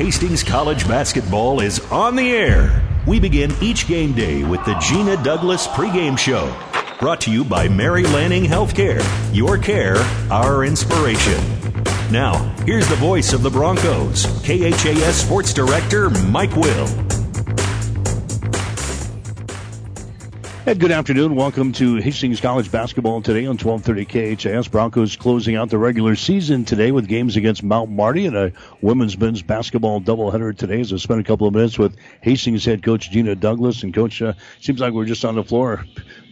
Hastings College basketball is on the air. We begin each game day with the Gina Douglas pregame show. Brought to you by Mary Lanning Healthcare. Your care, our inspiration. Now, here's the voice of the Broncos, KHAS Sports Director Mike Will. And good afternoon. Welcome to Hastings College basketball today on 1230 KHAS. Broncos closing out the regular season today with games against Mount Marty and a women's men's basketball doubleheader today. As I spent a couple of minutes with Hastings head coach Gina Douglas and coach, uh, seems like we're just on the floor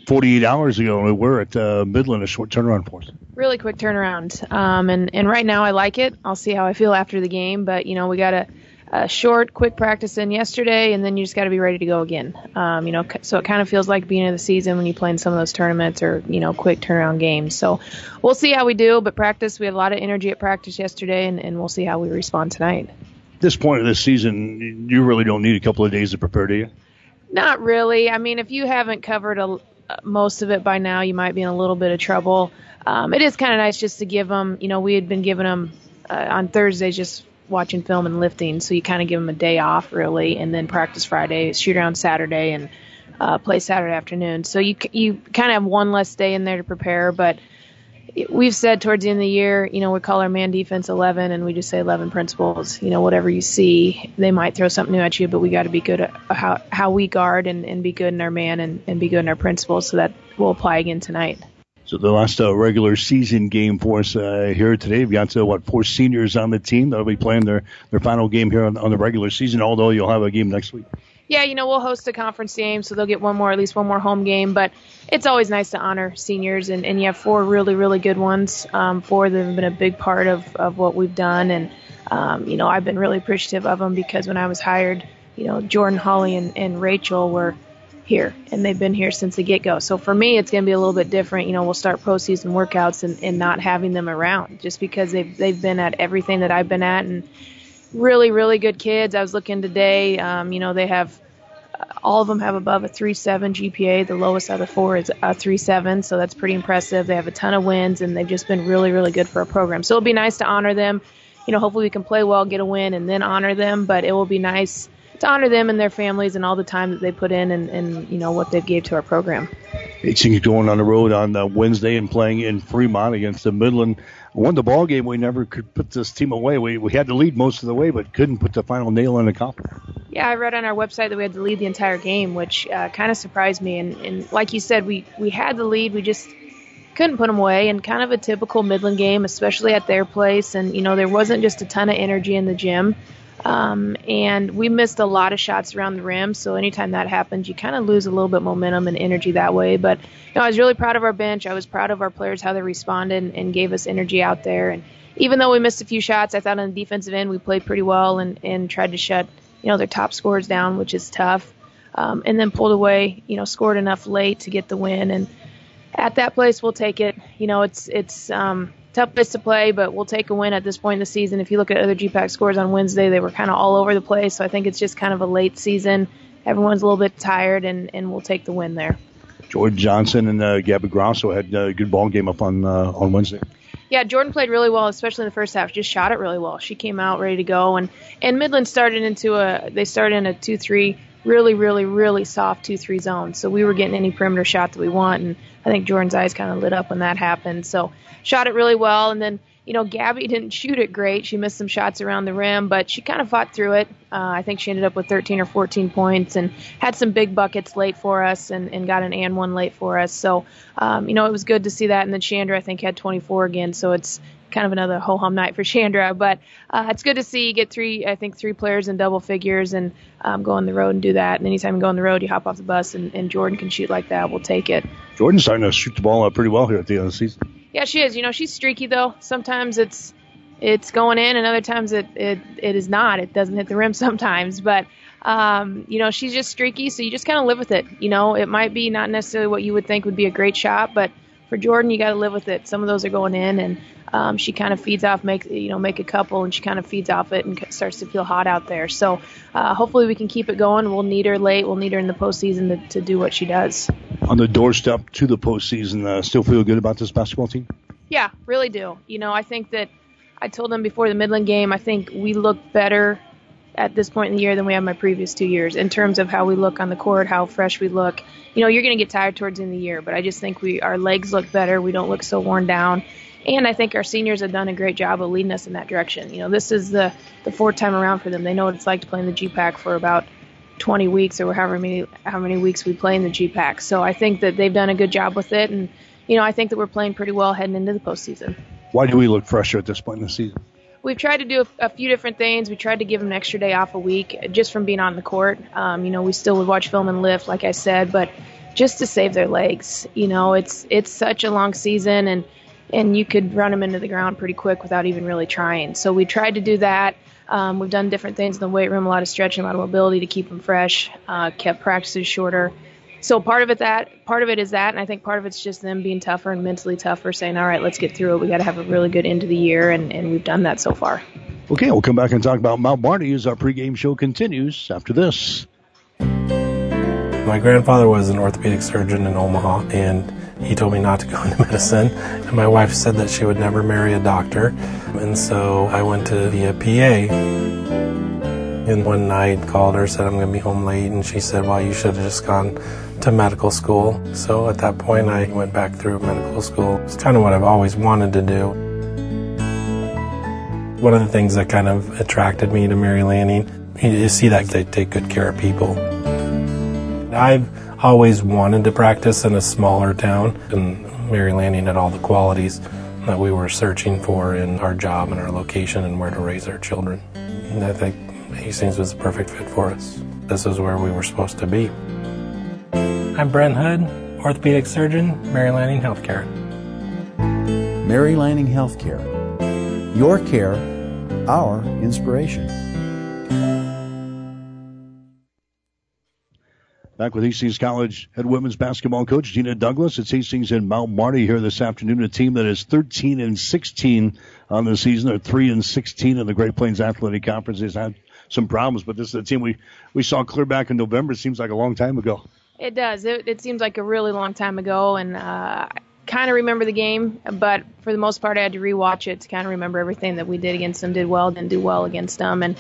48 hours ago. We were at uh, Midland, a short turnaround for us. Really quick turnaround. Um, and, and right now I like it. I'll see how I feel after the game, but you know, we got to, a short, quick practice in yesterday, and then you just got to be ready to go again. Um, you know, so it kind of feels like beginning of the season when you play in some of those tournaments or you know, quick turnaround games. So we'll see how we do. But practice, we had a lot of energy at practice yesterday, and, and we'll see how we respond tonight. At this point of the season, you really don't need a couple of days to prepare, do you? Not really. I mean, if you haven't covered a, most of it by now, you might be in a little bit of trouble. Um, it is kind of nice just to give them. You know, we had been giving them uh, on Thursdays just watching film and lifting. So you kind of give them a day off really, and then practice Friday, shoot around Saturday, and uh, play Saturday afternoon. So you you kind of have one less day in there to prepare. But we've said towards the end of the year, you know, we call our man defense 11, and we just say 11 principles. You know, whatever you see, they might throw something new at you, but we got to be good at how how we guard and, and be good in our man and, and be good in our principles. So that will apply again tonight. So the last uh, regular season game for us uh, here today. We've got uh, what four seniors on the team that'll be playing their their final game here on, on, the regular season. Although you'll have a game next week. Yeah, you know we'll host a conference game, so they'll get one more, at least one more home game. But it's always nice to honor seniors, and, and you have four really really good ones. Um, four of them have been a big part of of what we've done, and um, you know I've been really appreciative of them because when I was hired, you know Jordan, Holly, and, and Rachel were here, and they've been here since the get go. So for me, it's going to be a little bit different. You know, we'll start postseason workouts and, and not having them around just because they've they've been at everything that I've been at, and really really good kids. I was looking today. Um, you know, they have all of them have above a 3.7 GPA. The lowest out of four is a 3.7, so that's pretty impressive. They have a ton of wins, and they've just been really, really good for a program. So it'll be nice to honor them. You know, hopefully we can play well, get a win, and then honor them. But it will be nice to honor them and their families and all the time that they put in and, and you know what they've gave to our program. Hastings going on the road on uh, Wednesday and playing in Fremont against the Midland. Won the ball game. We never could put this team away. We we had to lead most of the way, but couldn't put the final nail in the coffin. Yeah, I read on our website that we had to lead the entire game, which uh, kind of surprised me. And, and like you said, we we had the lead. We just couldn't put them away. And kind of a typical Midland game, especially at their place. And you know, there wasn't just a ton of energy in the gym. Um, and we missed a lot of shots around the rim. So anytime that happens, you kind of lose a little bit momentum and energy that way. But you know, I was really proud of our bench. I was proud of our players how they responded and, and gave us energy out there. And even though we missed a few shots, I thought on the defensive end we played pretty well and, and tried to shut you know their top scores down, which is tough. Um, and then pulled away, you know, scored enough late to get the win. And at that place, we'll take it. You know, it's it's um, tough place to play, but we'll take a win at this point in the season. If you look at other GPAC scores on Wednesday, they were kind of all over the place. So I think it's just kind of a late season. Everyone's a little bit tired, and, and we'll take the win there. Jordan Johnson and uh, Gabby Grosso had a good ball game up on uh, on Wednesday. Yeah, Jordan played really well, especially in the first half. Just shot it really well. She came out ready to go, and and Midland started into a they started in a two three really, really, really soft 2 3 zone. So we were getting any perimeter shot that we want. And I think Jordan's eyes kind of lit up when that happened. So shot it really well. And then, you know, Gabby didn't shoot it great. She missed some shots around the rim, but she kind of fought through it. Uh, I think she ended up with 13 or 14 points and had some big buckets late for us and, and got an and one late for us. So, um, you know, it was good to see that. And then Chandra, I think, had 24 again. So it's kind of another whole hum night for Chandra. But uh, it's good to see you get three, I think, three players in double figures and um, go on the road and do that. And anytime you go on the road, you hop off the bus and, and Jordan can shoot like that. We'll take it. Jordan's starting to shoot the ball up pretty well here at the end of the season. Yeah, she is. You know, she's streaky though. Sometimes it's it's going in, and other times it it, it is not. It doesn't hit the rim sometimes, but. Um, you know, she's just streaky, so you just kind of live with it. You know, it might be not necessarily what you would think would be a great shot, but for Jordan, you got to live with it. Some of those are going in, and um, she kind of feeds off, make you know, make a couple, and she kind of feeds off it and starts to feel hot out there. So uh, hopefully we can keep it going. We'll need her late. We'll need her in the postseason to, to do what she does. On the doorstep to the postseason, uh, still feel good about this basketball team? Yeah, really do. You know, I think that I told them before the Midland game. I think we look better at this point in the year than we have my previous two years in terms of how we look on the court, how fresh we look. You know, you're going to get tired towards the end of the year, but I just think we our legs look better. We don't look so worn down. And I think our seniors have done a great job of leading us in that direction. You know, this is the the fourth time around for them. They know what it's like to play in the GPAC for about 20 weeks or however many how many weeks we play in the GPAC. So I think that they've done a good job with it, and you know I think that we're playing pretty well heading into the postseason. Why do we look fresher at this point in the season? We've tried to do a, a few different things. We tried to give them an extra day off a week just from being on the court. Um, you know, we still would watch film and lift, like I said, but just to save their legs. You know, it's it's such a long season, and and you could run them into the ground pretty quick without even really trying. So we tried to do that. Um, we've done different things in the weight room, a lot of stretching, a lot of mobility to keep them fresh. Uh, kept practices shorter. So part of it that part of it is that, and I think part of it's just them being tougher and mentally tougher, saying, "All right, let's get through it. We got to have a really good end of the year," and, and we've done that so far. Okay, we'll come back and talk about Mount Marty as our pregame show continues after this. My grandfather was an orthopedic surgeon in Omaha, and he told me not to go into medicine. And my wife said that she would never marry a doctor. And so I went to be a PA. And one night called her, said I'm going to be home late, and she said, "Well, you should have just gone to medical school." So at that point, I went back through medical school. It's kind of what I've always wanted to do. One of the things that kind of attracted me to Mary Lanning, you see that they take good care of people. I've always wanted to practice in a smaller town, and Mary Lanning had all the qualities that we were searching for in our job and our location and where to raise our children. And I think Hastings was the perfect fit for us. This is where we were supposed to be. I'm Brent Hood, orthopedic surgeon, Mary Lanning Healthcare. Mary Lanning Healthcare. Your care, our inspiration. Back with Hastings College head women's basketball coach Gina Douglas. It's Hastings and Mount Marty here this afternoon. A team that is 13 and 16 on the season. They're 3 and 16 in the Great Plains Athletic Conference. Has had some problems, but this is a team we, we saw clear back in November. It seems like a long time ago. It does. It, it seems like a really long time ago, and uh, kind of remember the game, but for the most part, I had to rewatch it to kind of remember everything that we did against them, did well, didn't do well against them, and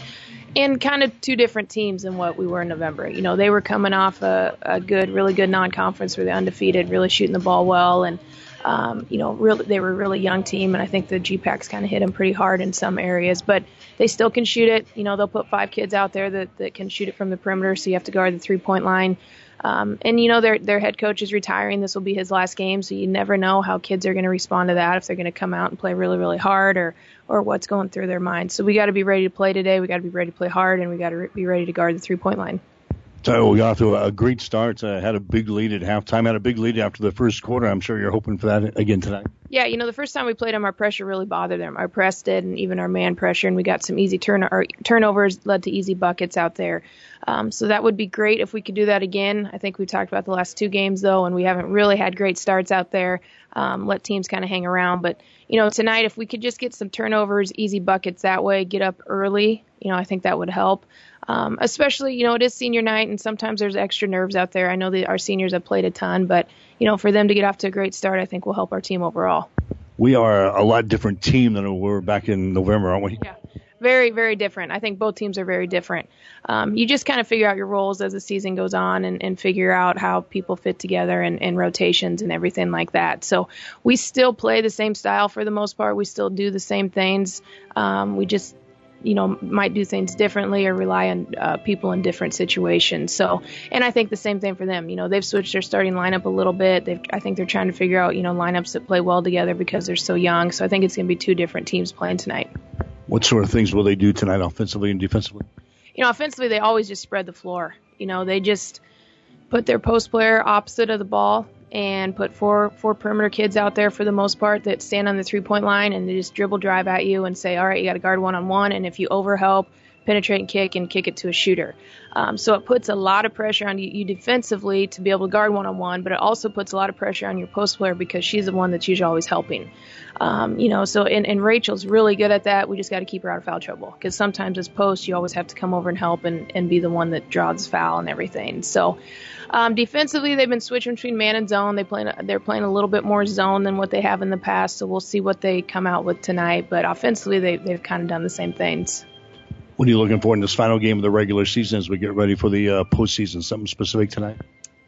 and kind of two different teams than what we were in November. You know, they were coming off a, a good, really good non-conference where they're undefeated, really shooting the ball well, and um, you know, really they were a really young team, and I think the GPACs kind of hit them pretty hard in some areas, but they still can shoot it. You know, they'll put five kids out there that, that can shoot it from the perimeter, so you have to guard the three-point line. Um, and you know their their head coach is retiring. This will be his last game, so you never know how kids are going to respond to that. If they're going to come out and play really really hard, or or what's going through their mind. So we got to be ready to play today. We got to be ready to play hard, and we got to re- be ready to guard the three point line. So we got off to a great start. Uh, had a big lead at halftime. Had a big lead after the first quarter. I'm sure you're hoping for that again tonight. Yeah, you know, the first time we played them, our pressure really bothered them. Our press did, and even our man pressure, and we got some easy turn turnovers led to easy buckets out there. Um, so that would be great if we could do that again. I think we talked about the last two games though, and we haven't really had great starts out there. Um, let teams kind of hang around, but you know, tonight if we could just get some turnovers, easy buckets that way, get up early, you know, I think that would help. Um, especially, you know, it is senior night, and sometimes there's extra nerves out there. I know that our seniors have played a ton, but you know, for them to get off to a great start, I think will help our team overall. We are a lot different team than we were back in November, aren't we? Yeah very, very different. I think both teams are very different. Um, you just kind of figure out your roles as the season goes on and, and figure out how people fit together and, and rotations and everything like that. So we still play the same style for the most part. We still do the same things. Um, we just you know might do things differently or rely on uh, people in different situations. So and i think the same thing for them. You know they've switched their starting lineup a little bit. They've i think they're trying to figure out you know lineups that play well together because they're so young. So i think it's going to be two different teams playing tonight. What sort of things will they do tonight, offensively and defensively? You know, offensively, they always just spread the floor. You know, they just put their post player opposite of the ball and put four four perimeter kids out there for the most part that stand on the three point line and they just dribble drive at you and say, all right, you got to guard one on one, and if you overhelp, penetrate and kick and kick it to a shooter. Um, so it puts a lot of pressure on you, you defensively to be able to guard one on one, but it also puts a lot of pressure on your post player because she's the one that's usually always helping. Um, you know, so and, and Rachel's really good at that. We just got to keep her out of foul trouble because sometimes as post you always have to come over and help and, and be the one that draws foul and everything. So um, defensively, they've been switching between man and zone. They play they're playing a little bit more zone than what they have in the past. So we'll see what they come out with tonight. But offensively, they they've kind of done the same things. What are you looking for in this final game of the regular season as we get ready for the uh, postseason? Something specific tonight?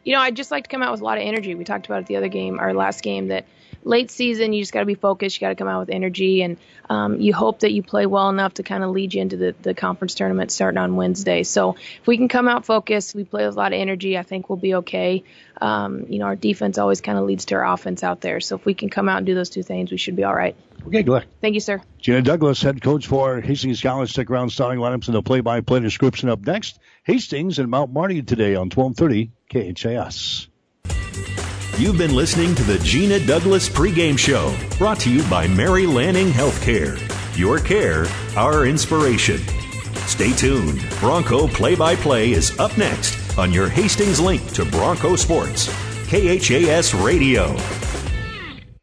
You know, I'd just like to come out with a lot of energy. We talked about it the other game, our last game, that late season, you just got to be focused. You got to come out with energy, and um, you hope that you play well enough to kind of lead you into the, the conference tournament starting on Wednesday. So if we can come out focused, we play with a lot of energy, I think we'll be okay. Um, you know, our defense always kind of leads to our offense out there. So if we can come out and do those two things, we should be all right. Okay, good luck. Thank you, sir. Gina Douglas, head coach for Hastings College. Stick around, starting lineups and the play-by-play description up next. Hastings and Mount Marty today on 1230 KHAS. You've been listening to the Gina Douglas pregame show, brought to you by Mary Lanning Healthcare. Your care, our inspiration. Stay tuned. Bronco play by play is up next on your Hastings link to Bronco Sports, KHAS Radio.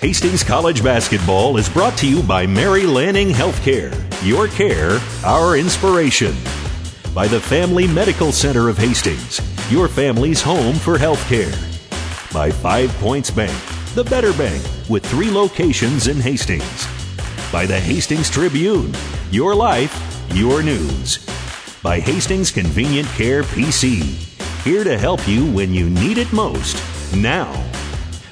Hastings College basketball is brought to you by Mary Lanning Healthcare. Your care, our inspiration. By the Family Medical Center of Hastings, your family's home for healthcare. By Five Points Bank, the better bank with three locations in Hastings. By the Hastings Tribune, your life, your news. By Hastings Convenient Care PC, here to help you when you need it most, now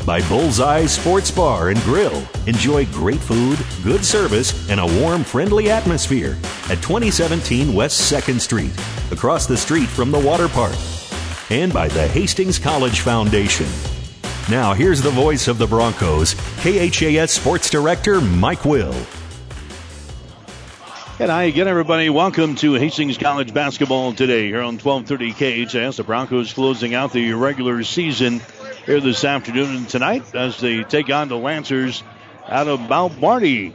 by Bullseye Sports Bar and Grill. Enjoy great food, good service, and a warm, friendly atmosphere at 2017 West 2nd Street, across the street from the water park. And by the Hastings College Foundation. Now, here's the voice of the Broncos, KHAS Sports Director Mike Will. And hi again, everybody. Welcome to Hastings College basketball today here on 1230 KHAS. The Broncos closing out the regular season here this afternoon and tonight as they take on the Lancers out of Mount Marty.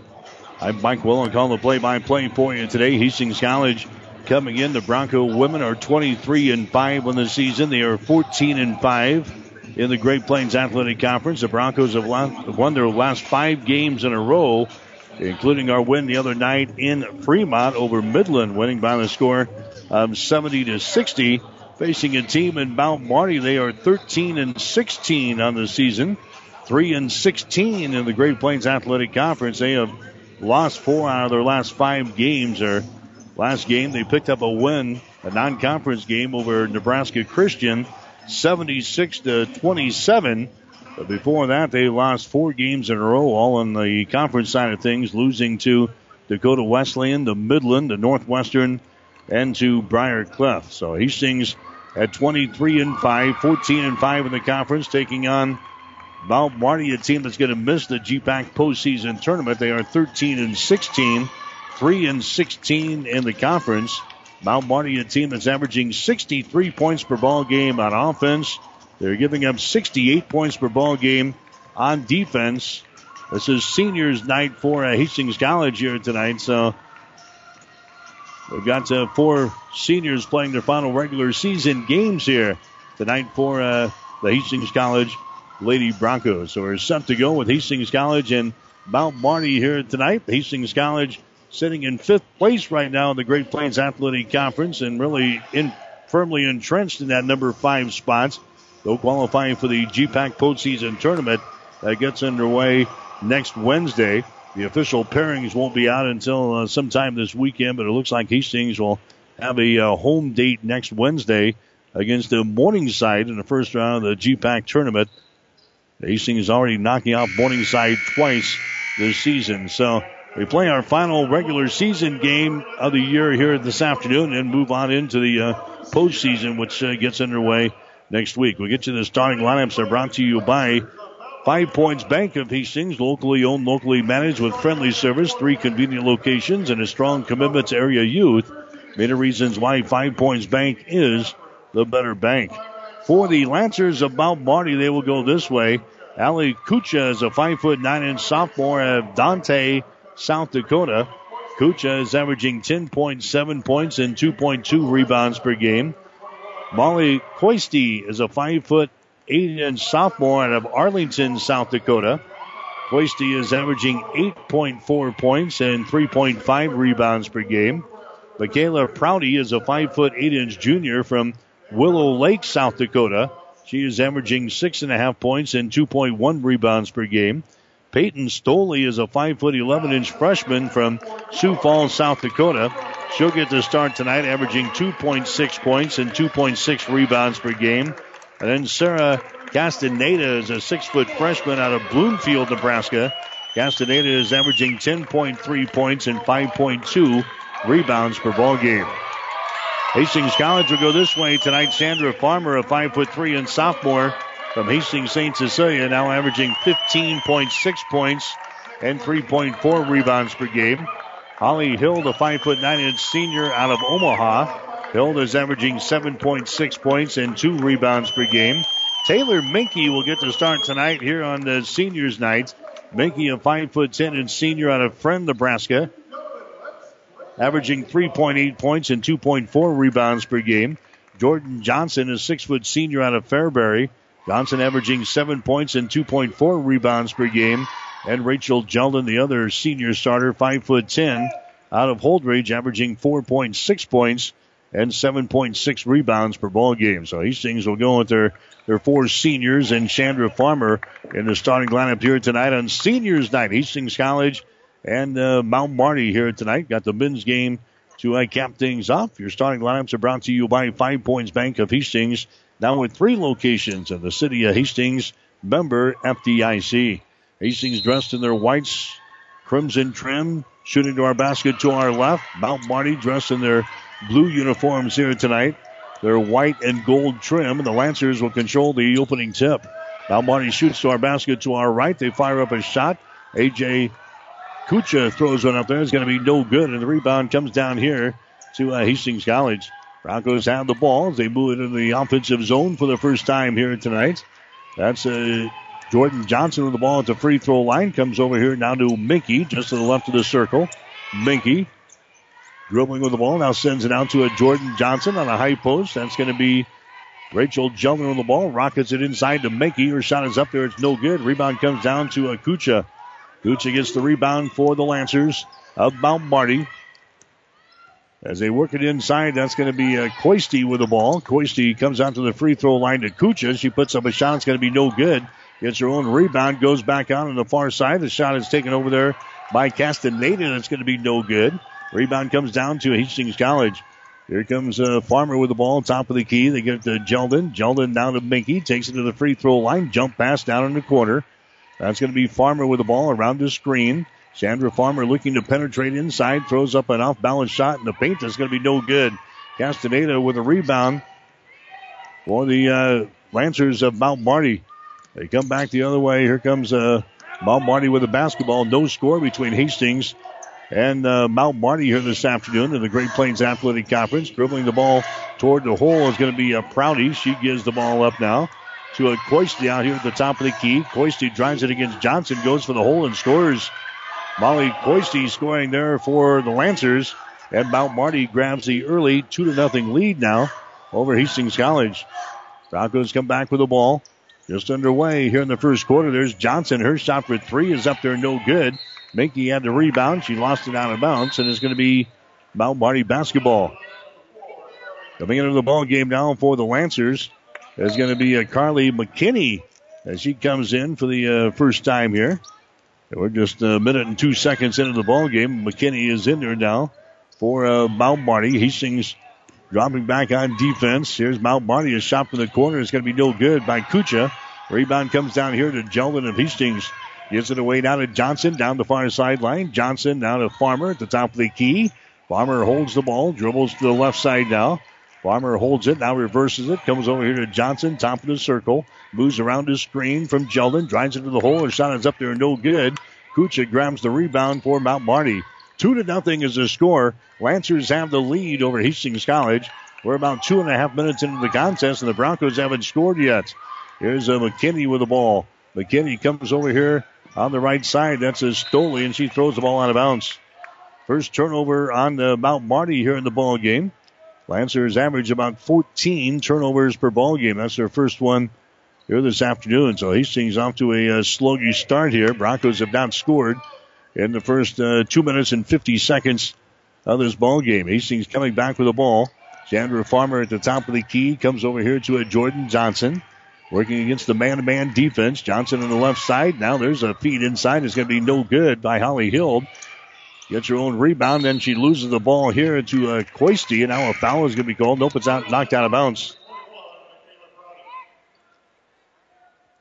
I'm Mike Willen calling the play-by-play for you today. Hastings College coming in. The Bronco women are 23 and 5 on the season. They are 14 and 5 in the Great Plains Athletic Conference. The Broncos have won their last five games in a row, including our win the other night in Fremont over Midland, winning by the score of 70 to 60 facing a team in Mount Marty. They are 13 and 16 on the season, 3 and 16 in the Great Plains Athletic Conference. They have lost four out of their last five games. Their last game, they picked up a win, a non-conference game over Nebraska Christian, 76 to 27. But before that, they lost four games in a row, all on the conference side of things, losing to Dakota Wesleyan, to Midland, to Northwestern, and to Briar Cliff. So Hastings at 23 and 5, 14 and 5 in the conference, taking on Mount Marty, a team that's going to miss the GPAC postseason tournament. They are 13 and 16, 3 and 16 in the conference. Mount Marty, a team that's averaging 63 points per ball game on offense. They're giving up 68 points per ball game on defense. This is seniors night for Hastings College here tonight, so We've got uh, four seniors playing their final regular season games here tonight for uh, the Hastings College Lady Broncos. So we're set to go with Hastings College and Mount Marty here tonight. Hastings College sitting in fifth place right now in the Great Plains Athletic Conference and really in, firmly entrenched in that number five spots. Though qualifying for the GPAC postseason tournament that gets underway next Wednesday. The official pairings won't be out until uh, sometime this weekend, but it looks like Hastings will have a uh, home date next Wednesday against the Morningside in the first round of the GPAC tournament. Hastings is already knocking out Morningside twice this season, so We play our final regular season game of the year here this afternoon and move on into the uh, postseason, which uh, gets underway next week. We'll get you the starting lineups. They're brought to you by Five Points Bank of Hastings, locally owned, locally managed with friendly service, three convenient locations, and a strong commitment to area youth. Many reasons why Five Points Bank is the better bank. For the Lancers of Mount Marty, they will go this way. Ali Kucha is a five foot nine inch sophomore of Dante, South Dakota. Kucha is averaging 10.7 points and 2.2 rebounds per game. Molly Coisty is a five foot eight inch sophomore out of Arlington, South Dakota. Coisty is averaging 8.4 points and 3.5 rebounds per game. Michaela Prouty is a five foot eight inch junior from Willow Lake, South Dakota. She is averaging six and a half points and 2.1 rebounds per game. Peyton Stoley is a five foot 11 inch freshman from Sioux Falls, South Dakota. She'll get the start tonight, averaging 2.6 points and 2.6 rebounds per game. And then Sarah Castaneda is a six foot freshman out of Bloomfield, Nebraska. Castaneda is averaging 10.3 points and 5.2 rebounds per ball game. Hastings College will go this way tonight. Chandra Farmer, a five foot three and sophomore from Hastings St. Cecilia, now averaging 15.6 points and 3.4 rebounds per game. Holly Hill, the five foot nine inch senior out of Omaha. Hill is averaging 7.6 points and two rebounds per game. Taylor Minky will get the start tonight here on the seniors night. Minky, a five foot ten inch senior out of Friend, Nebraska averaging 3.8 points and 2.4 rebounds per game. Jordan Johnson is six foot senior out of Fairbury. Johnson averaging seven points and 2.4 rebounds per game. And Rachel Jeldon, the other senior starter, five foot ten out of Holdrege, averaging 4.6 points and 7.6 rebounds per ball game. So Hastings will go with their, their four seniors and Chandra Farmer in the starting lineup here tonight on seniors night. Hastings College and uh, Mount Marty here tonight. Got the men's game to uh, cap things off. Your starting lineups are brought to you by Five Points Bank of Hastings, now with three locations in the city of Hastings, member FDIC. Hastings dressed in their whites, crimson trim, shooting to our basket to our left. Mount Marty dressed in their blue uniforms here tonight. Their white and gold trim, the Lancers will control the opening tip. Mount Marty shoots to our basket to our right. They fire up a shot. AJ Kucha throws one up there. It's going to be no good, and the rebound comes down here to uh, Hastings College. Broncos have the ball they move it into the offensive zone for the first time here tonight. That's uh, Jordan Johnson with the ball at the free throw line. Comes over here now to Minky, just to the left of the circle. Minky dribbling with the ball. Now sends it out to a Jordan Johnson on a high post. That's going to be Rachel Jeldon on the ball. Rockets it inside to Minky. Her shot is up there. It's no good. Rebound comes down to Akucha. Gucci gets the rebound for the Lancers of Mount Marty. As they work it inside, that's going to be uh, with the ball. Coisty comes out to the free throw line to Kucha. She puts up a shot. It's going to be no good. Gets her own rebound, goes back out on the far side. The shot is taken over there by Castaneda, it's going to be no good. Rebound comes down to Hastings College. Here comes uh, Farmer with the ball, top of the key. They get it to Jeldon. Jeldon down to Minky, takes it to the free throw line, jump pass down in the corner. That's going to be Farmer with the ball around the screen. Chandra Farmer looking to penetrate inside, throws up an off balance shot in the paint. That's going to be no good. Castaneda with a rebound for the uh, Lancers of Mount Marty. They come back the other way. Here comes uh, Mount Marty with the basketball. No score between Hastings and uh, Mount Marty here this afternoon in the Great Plains Athletic Conference. Dribbling the ball toward the hole is going to be a Prouty. She gives the ball up now to a Coisty out here at the top of the key. Coisty drives it against Johnson, goes for the hole and scores. Molly Coisty scoring there for the Lancers. And Mount Marty grabs the early two to nothing lead now over Hastings College. Broncos come back with the ball. Just underway here in the first quarter. There's Johnson. Her shot for three is up there, no good. Minky had the rebound. She lost it out of bounds, and it's going to be Mount Marty basketball. Coming into the ball game now for the Lancers is going to be uh, Carly McKinney as she comes in for the uh, first time here. We're just a minute and two seconds into the ball game. McKinney is in there now for uh, Mount Marty. Hastings dropping back on defense. Here's Mount Marty. A shot from the corner. It's going to be no good by Kucha. Rebound comes down here to Jeldon of Hastings. Gives it away now to Johnson down the far sideline. Johnson now to Farmer at the top of the key. Farmer holds the ball, dribbles to the left side now. Farmer holds it, now reverses it, comes over here to Johnson, top of the circle, moves around his screen from Jeldon, drives into the hole, and shot is up there, no good. Kuchik grabs the rebound for Mount Marty. Two to nothing is the score. Lancers have the lead over Hastings College. We're about two and a half minutes into the contest, and the Broncos haven't scored yet. Here's a McKinney with the ball. McKinney comes over here on the right side. That's a Stoley, and she throws the ball out of bounds. First turnover on the Mount Marty here in the ball game. Lancers average about 14 turnovers per ball game. That's their first one here this afternoon. So Hastings off to a, uh, sluggish start here. Broncos have not scored in the first uh, two minutes and 50 seconds of this ball game. Hastings coming back with the ball. Chandra Farmer at the top of the key comes over here to a Jordan Johnson. Working against the man-to-man defense. Johnson on the left side. Now there's a feed inside. It's going to be no good by Holly Hill. Gets her own rebound. Then she loses the ball here to uh, Coisty. And now a foul is going to be called. Nope, it's out, knocked out of bounds.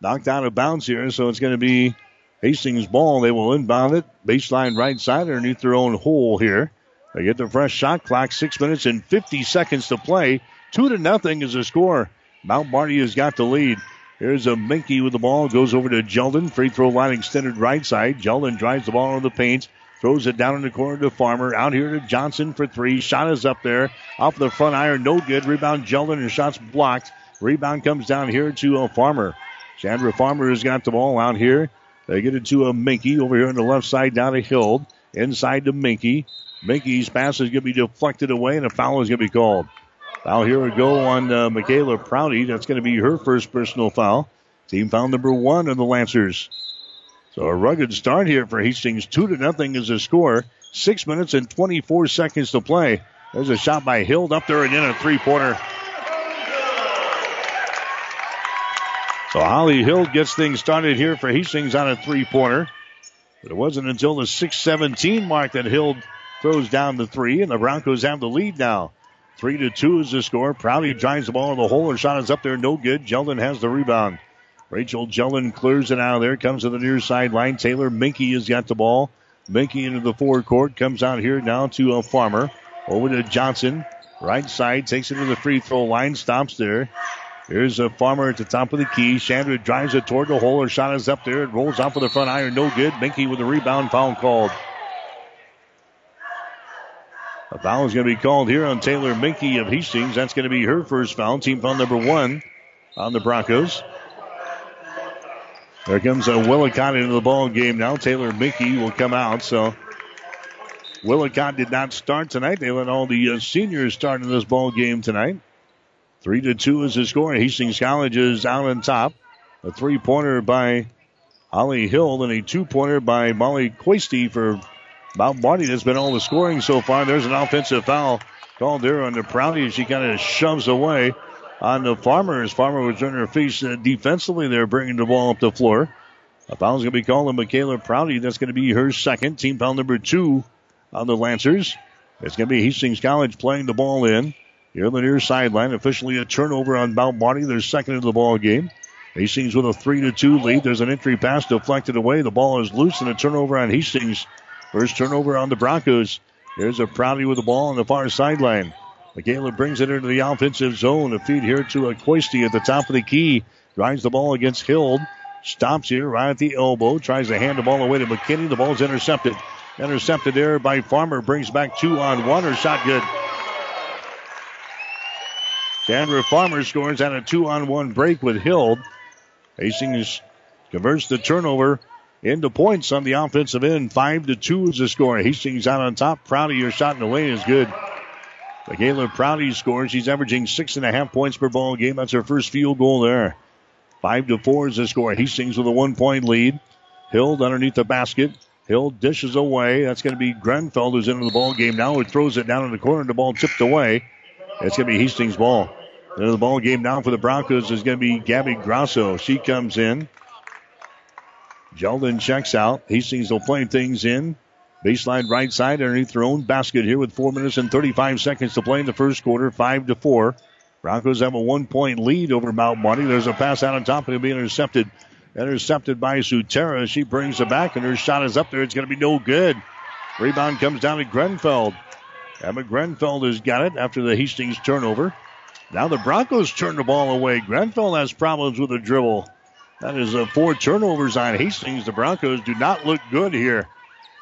Knocked out of bounds here. So it's going to be Hastings ball. They will inbound it. Baseline right side underneath their own hole here. They get the fresh shot clock. Six minutes and 50 seconds to play. Two to nothing is the score. Mount Marty has got the lead. Here's a Minky with the ball. Goes over to Jeldon. Free throw line extended right side. Jeldon drives the ball on the paint. Throws it down in the corner to Farmer. Out here to Johnson for three. Shot is up there. Off the front iron. No good. Rebound Jeldon and shots blocked. Rebound comes down here to a Farmer. Chandra Farmer has got the ball out here. They get it to a Minky over here on the left side down to Hill. Inside to Minky. Minky's pass is going to be deflected away and a foul is going to be called. Foul here we go on uh, Michaela Prouty. That's going to be her first personal foul. Team foul number one of the Lancers. So a rugged start here for Hastings. Two to nothing is the score. Six minutes and 24 seconds to play. There's a shot by Hild up there and in a three pointer. So Holly Hild gets things started here for Hastings on a three pointer. But it wasn't until the 6:17 mark that Hild throws down the three, and the Broncos have the lead now. Three to two is the score. Prouty drives the ball in the hole. Her shot is up there, no good. Jeldon has the rebound. Rachel Jeldon clears it out of there. Comes to the near sideline. Taylor Minky has got the ball. Minky into the forecourt. Comes out here now to a Farmer. Over to Johnson. Right side. Takes it to the free throw line. Stops there. Here's a Farmer at the top of the key. Chandra drives it toward the hole. Her shot is up there. It rolls off of the front iron. No good. Minky with the rebound. Foul called. A foul is going to be called here on Taylor Minky of Hastings. That's going to be her first foul. Team foul number one on the Broncos. There comes a Willicott into the ball game now. Taylor Minky will come out. So Willicott did not start tonight. They let all the uh, seniors start in this ball game tonight. Three to two is the score. Hastings College is out on top. A three pointer by Holly Hill and a two pointer by Molly Coisty for Mount Marty that's been all the scoring so far. There's an offensive foul called there on the Prouty. She kind of shoves away on the Farmers. Farmer was turning her face uh, defensively there, bringing the ball up the floor. A foul's going to be called on Michaela Prouty. That's going to be her second. Team foul number two on the Lancers. It's going to be Hastings College playing the ball in. Here on the near sideline, officially a turnover on Mount Marty. They're second in the ball game. Hastings with a three to two lead. There's an entry pass deflected away. The ball is loose and a turnover on Hastings First turnover on the Broncos. There's a Prouty with the ball on the far sideline. Michaela brings it into the offensive zone. A feed here to a Coisty at the top of the key. Drives the ball against Hild. Stops here right at the elbow. Tries to hand the ball away to McKinney. The ball's intercepted. Intercepted there by Farmer. Brings back two on one. Her shot good. Chandra Farmer scores on a two on one break with Hild. Hastings converts the turnover into points on the offensive end. Five to two is the score. Hastings out on top. Proud of your shot in the lane is good. Michaela Prouty scores. She's averaging six and a half points per ball game. That's her first field goal there. Five to four is the score. Hastings with a one point lead. Hill underneath the basket. Hill dishes away. That's going to be Grenfell who's into the ball game now. Who throws it down in the corner. The ball tipped away. It's going to be Hastings' ball. Into the ball game now for the Broncos is going to be Gabby Grosso. She comes in. Jeldon checks out. Hastings will play things in. Baseline right side underneath their own basket here with four minutes and 35 seconds to play in the first quarter, five to four. Broncos have a one point lead over Mount Marty. There's a pass out on top and it'll be intercepted Intercepted by Sutera. She brings it back, and her shot is up there. It's going to be no good. Rebound comes down to Grenfeld. Emma Grenfeld has got it after the Hastings turnover. Now the Broncos turn the ball away. Grenfell has problems with the dribble. That is uh, four turnovers on Hastings. The Broncos do not look good here.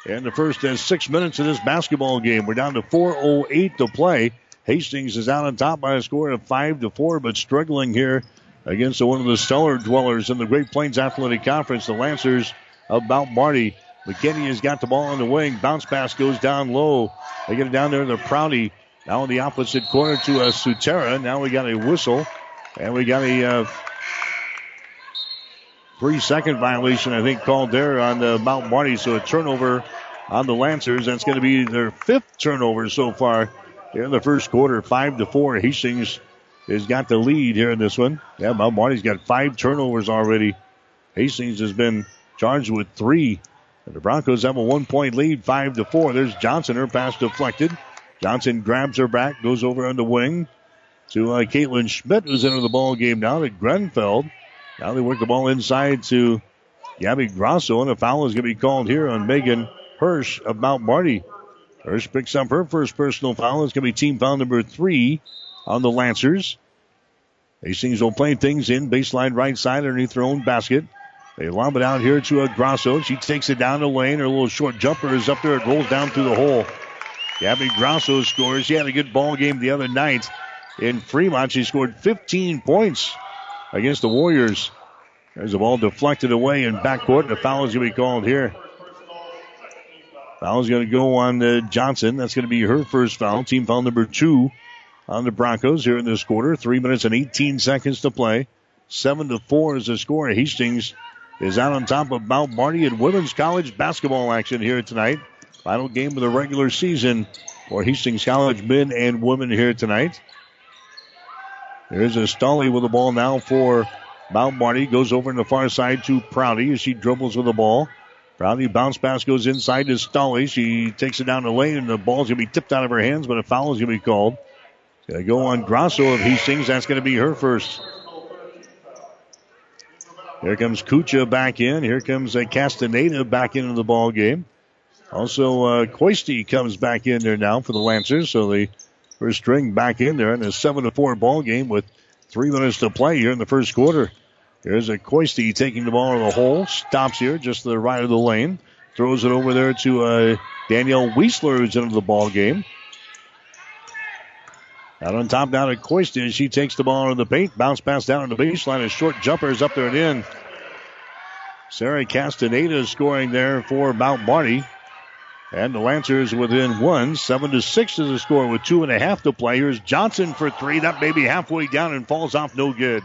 In the first uh, six minutes of this basketball game, we're down to 4:08 to play. Hastings is out on top by a score of five to four, but struggling here against one of the stellar dwellers in the Great Plains Athletic Conference, the Lancers of Mount Marty. McKinney has got the ball on the wing. Bounce pass goes down low. They get it down there to Prouty. Now in the opposite corner to uh, Sutera. Now we got a whistle. And we got a uh, three second violation, I think, called there on uh, Mount Marty. So a turnover on the Lancers. That's going to be their fifth turnover so far in the first quarter. Five to four. Hastings has got the lead here in this one. Yeah, Mount Marty's got five turnovers already. Hastings has been charged with three. And the Broncos have a one point lead, five to four. There's Johnson, her pass deflected. Johnson grabs her back, goes over on the wing to uh, Caitlin Schmidt, who's into the ball game now to Grenfell. Now they work the ball inside to Gabby Grosso, and a foul is going to be called here on Megan Hirsch of Mount Marty. Hirsch picks up her first personal foul. It's going to be team foul number three on the Lancers. Hastings will play things in baseline right side underneath their own basket. They lob it out here to a Grosso. She takes it down the lane. Her little short jumper is up there. It rolls down through the hole. Gabby Grosso scores. She had a good ball game the other night in Fremont. She scored 15 points against the Warriors. There's the ball deflected away in backcourt. The foul is going to be called here. Foul is going to go on uh, Johnson. That's going to be her first foul. Team foul number two on the Broncos here in this quarter. Three minutes and 18 seconds to play. Seven to four is the score. Hastings is out on top of Mount Marty in women's college basketball action here tonight. Final game of the regular season for Hastings College men and women here tonight. There's a Stolly with the ball now for Mount Marty. Goes over on the far side to Prouty as she dribbles with the ball. Prouty bounce pass goes inside to Stolly. She takes it down the lane and the ball's going to be tipped out of her hands, but a foul is going to be called. Going to go on Grosso if he Hastings. That's going to be her first. Here comes Kucha back in. Here comes uh, Castaneda back into the ball game. Also, uh, comes back in there now for the Lancers. So the first string back in there in a 7 to 4 ball game with three minutes to play here in the first quarter. Here's a Coisty taking the ball in the hole. Stops here just to the right of the lane. Throws it over there to uh, Danielle Weisler who's into the ball game. Out on top down to Coisty. She takes the ball in the paint. Bounce pass down on the baseline. A short jumper is up there and in. Sarah Castaneda scoring there for Mount Marty. And the Lancers within one. Seven to six is the score with two and a half to play. Here's Johnson for three. That may be halfway down and falls off no good.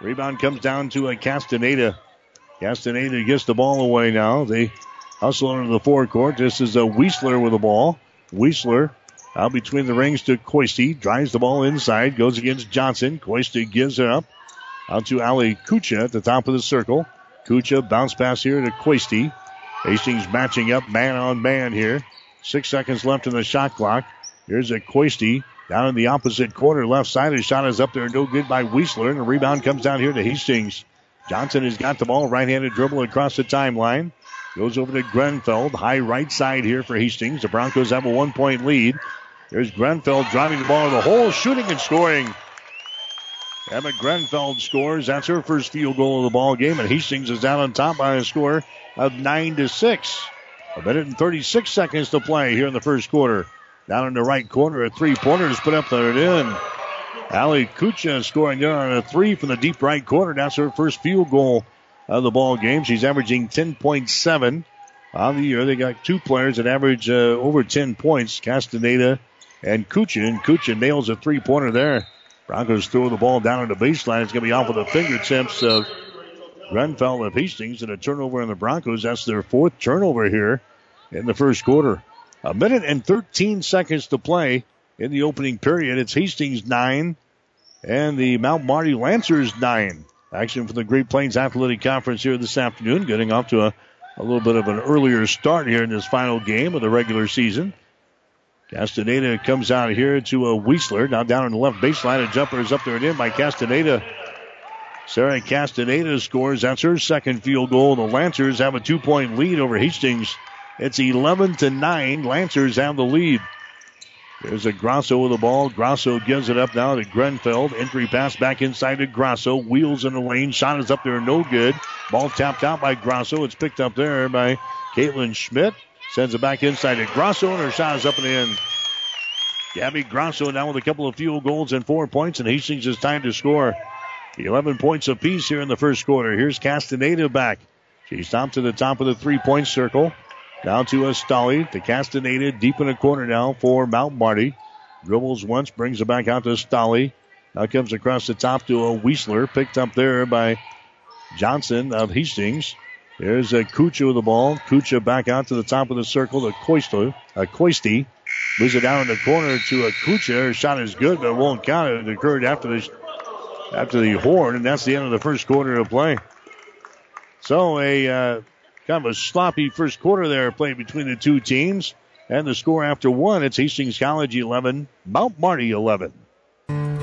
Rebound comes down to a Castaneda. Castaneda gets the ball away now. They hustle into the forecourt. This is a Weisler with the ball. Weisler out between the rings to Coisty. Drives the ball inside. Goes against Johnson. Coisty gives it up. Out to Ali Kucha at the top of the circle. Kucha bounce pass here to Coisty. Hastings matching up man on man here. Six seconds left in the shot clock. Here's a Coisty down in the opposite corner, left side. His shot is up there, no good by Weisler, and the rebound comes down here to Hastings. Johnson has got the ball, right-handed dribble across the timeline. Goes over to Grenfell, high right side here for Hastings. The Broncos have a one-point lead. There's Grenfell driving the ball in the hole, shooting and scoring. Emma Grenfeld scores. That's her first field goal of the ball game, and Hastings is down on top by a score of nine to six. A minute and 36 seconds to play here in the first quarter. Down in the right corner, a three-pointer is put up there and in. Ali Kucha scoring there on a three from the deep right corner. That's her first field goal of the ball game. She's averaging 10.7 on the year. They got two players that average uh, over 10 points, Castaneda and Kucha. And Kucha nails a three-pointer there. Broncos throw the ball down on the baseline. It's going to be off of the fingertips of Grenfell of Hastings and a turnover on the Broncos. That's their fourth turnover here in the first quarter. A minute and 13 seconds to play in the opening period. It's Hastings 9 and the Mount Marty Lancers 9. Action for the Great Plains Athletic Conference here this afternoon, getting off to a, a little bit of an earlier start here in this final game of the regular season. Castaneda comes out here to a Weisler. Now down on the left baseline. A jumper is up there and in by Castaneda. Sarah Castaneda scores. That's her second field goal. The Lancers have a two point lead over Hastings. It's 11 to 9. Lancers have the lead. There's a Grosso with the ball. Grosso gives it up now to Grenfell. Entry pass back inside to Grosso. Wheels in the lane. Shot is up there, no good. Ball tapped out by Grosso. It's picked up there by Caitlin Schmidt. Sends it back inside to Grosso, and her shot is up and in. Gabby Grosso now with a couple of field goals and four points, and Hastings is time to score. 11 points apiece here in the first quarter. Here's Castaneda back. She's stopped to the top of the three point circle. Down to Astali to Castaneda deep in the corner now for Mount Marty. Dribbles once, brings it back out to Stolly. Now comes across the top to a Weisler, picked up there by Johnson of Hastings. There's a Kucha with the ball. Kucha back out to the top of the circle to Coisto, uh, Coisty. Moves it down in the corner to a Kucha. Her shot is good, but it won't count. It occurred after the after the horn, and that's the end of the first quarter of play. So a uh, kind of a sloppy first quarter there played between the two teams. And the score after one, it's Hastings College 11, Mount Marty 11.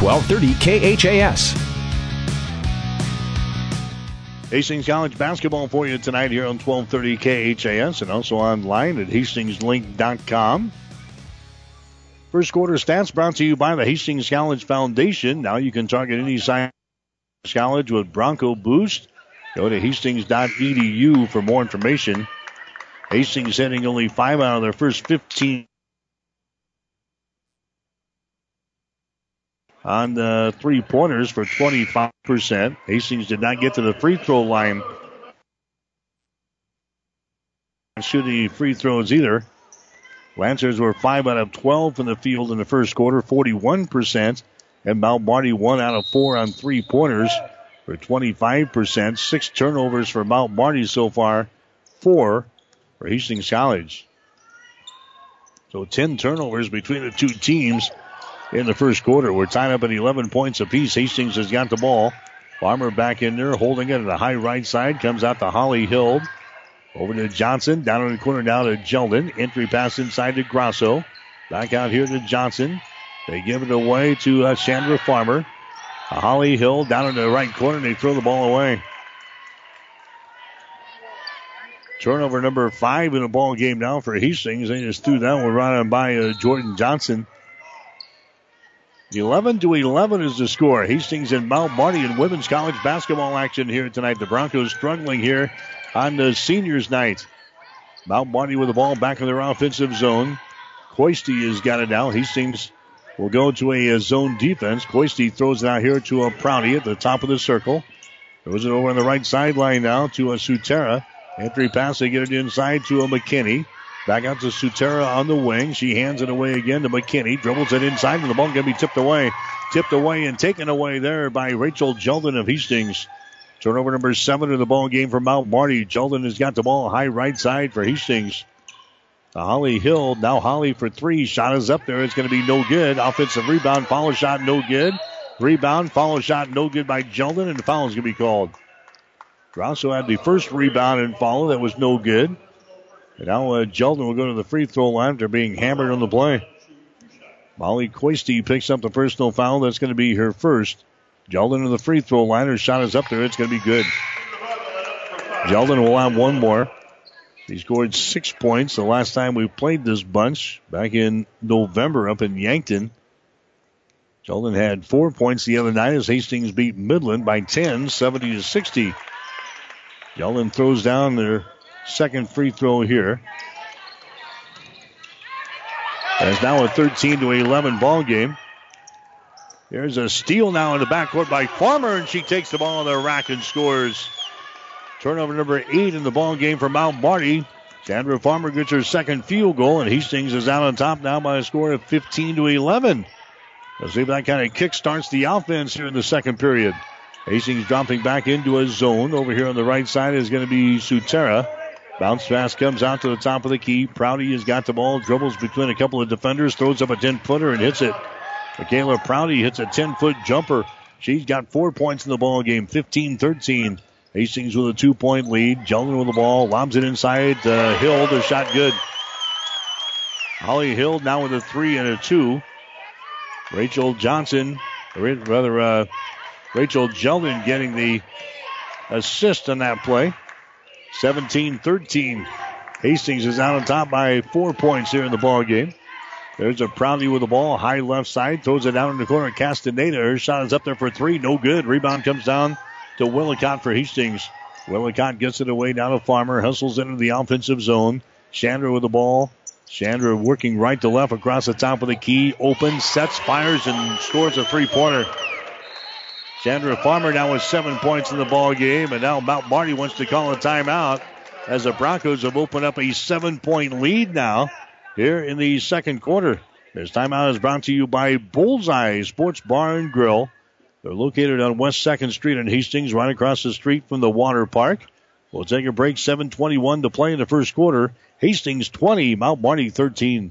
1230 KHAS. Hastings College basketball for you tonight here on 1230 KHAS and also online at hastingslink.com. First quarter stats brought to you by the Hastings College Foundation. Now you can target any science college with Bronco Boost. Go to hastings.edu for more information. Hastings hitting only five out of their first 15 on the three pointers for 25%. Hastings did not get to the free throw line. Shooting free throws either. Lancers were 5 out of 12 from the field in the first quarter, 41%. And Mount Marty 1 out of 4 on three pointers for 25%. Six turnovers for Mount Marty so far, four for Hastings College. So 10 turnovers between the two teams in the first quarter. We're tied up at 11 points apiece. Hastings has got the ball. Farmer back in there, holding it at the high right side. Comes out to Holly Hild. Over to Johnson. Down in the corner now to Jeldon. Entry pass inside to Grosso. Back out here to Johnson. They give it away to uh, Farmer. Holly Hild down in the right corner. They throw the ball away. Turnover number five in the ball game now for Hastings. They just threw that one right on by uh, Jordan Johnson. 11 to 11 is the score. Hastings and Mount Marty in women's college basketball action here tonight. The Broncos struggling here on the seniors night. Mount Marty with the ball back in their offensive zone. Coisty has got it now. Hastings will go to a, zone defense. Coisty throws it out here to a Prouty at the top of the circle. Throws it over on the right sideline now to a Sutera. Entry pass, they get it inside to a McKinney. Back out to Sutera on the wing. She hands it away again to McKinney. Dribbles it inside, and the ball going to be tipped away. Tipped away and taken away there by Rachel Jeldon of Hastings. Turnover number seven in the ball game for Mount Marty. Jeldon has got the ball high right side for Hastings. The Holly Hill. Now Holly for three. Shot is up there. It's going to be no good. Offensive rebound. Follow shot no good. Rebound. Follow shot no good by Jeldon, and the foul is going to be called. Grosso had the first rebound and follow. That was no good. And now uh, Jeldon will go to the free throw line after being hammered on the play. Molly Coisty picks up the personal foul. That's going to be her first. Jeldon to the free throw line. Her shot is up there. It's going to be good. Jeldon will have one more. He scored six points the last time we played this bunch back in November up in Yankton. Jeldon had four points the other night as Hastings beat Midland by 10, 70 to 60. Jeldon throws down their second free throw here. It's now a 13 to 11 ball game. There's a steal now in the backcourt by Farmer, and she takes the ball on the rack and scores. Turnover number eight in the ball game for Mount Marty. Chandra Farmer gets her second field goal, and Hastings is out on top now by a score of 15 to 11. Let's see if that kind of kick starts the offense here in the second period. Hastings dropping back into a zone. Over here on the right side is going to be Sutera. Bounce pass comes out to the top of the key. Prouty has got the ball, dribbles between a couple of defenders, throws up a 10 footer and hits it. Michaela Prouty hits a 10 foot jumper. She's got four points in the ball game, 15 13. Hastings with a two point lead. Jeldon with the ball, lobs it inside. Uh, Hill, the shot good. Holly Hild now with a three and a two. Rachel Johnson, rather, uh, Rachel Jeldon getting the assist on that play. 17 13. Hastings is out on top by four points here in the ball game. There's a Prouty with the ball, high left side, throws it down in the corner. Castaneda, her shot is up there for three, no good. Rebound comes down to Willicott for Hastings. Willicott gets it away down to Farmer, hustles into the offensive zone. Chandra with the ball. Chandra working right to left across the top of the key. Open, sets, fires, and scores a three pointer. Chandra Farmer now with seven points in the ball game, and now Mount Marty wants to call a timeout as the Broncos have opened up a seven point lead now here in the second quarter. This timeout is brought to you by Bullseye Sports Bar and Grill. They're located on West 2nd Street in Hastings, right across the street from the water park. We'll take a break. 7:21 to play in the first quarter. Hastings 20, Mount Marty 13.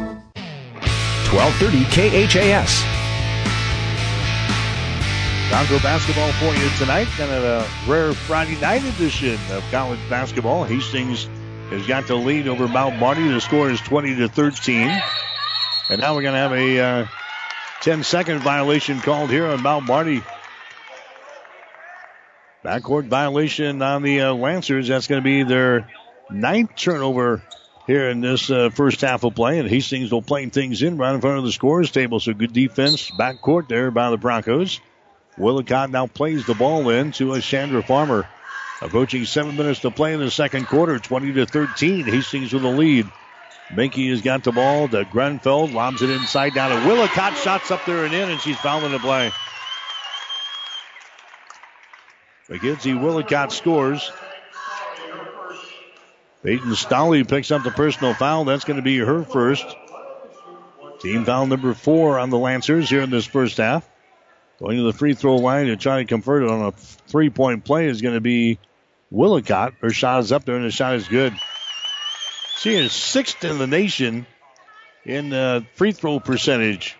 1230 KHAS. Bronco basketball for you tonight. Of a rare Friday night edition of college basketball. Hastings has got the lead over Mount Marty. The score is 20 to 13. And now we're going to have a uh, 10 second violation called here on Mount Marty. Backcourt violation on the uh, Lancers. That's going to be their ninth turnover here in this uh, first half of play. And Hastings will play things in right in front of the scores table. So good defense backcourt there by the Broncos. Willicott now plays the ball in to a Chandra Farmer. Approaching seven minutes to play in the second quarter, 20 to 13. Hastings with the lead. Minky has got the ball to Grenfell, lobs it inside down to Willicott. Shots up there and in, and she's fouling the play. McKenzie Willicott scores. Peyton Stolly picks up the personal foul. That's going to be her first. Team foul number four on the Lancers here in this first half. Going to the free throw line to try to convert it on a three point play is going to be Willicott. Her shot is up there and the shot is good. She is sixth in the nation in uh, free throw percentage,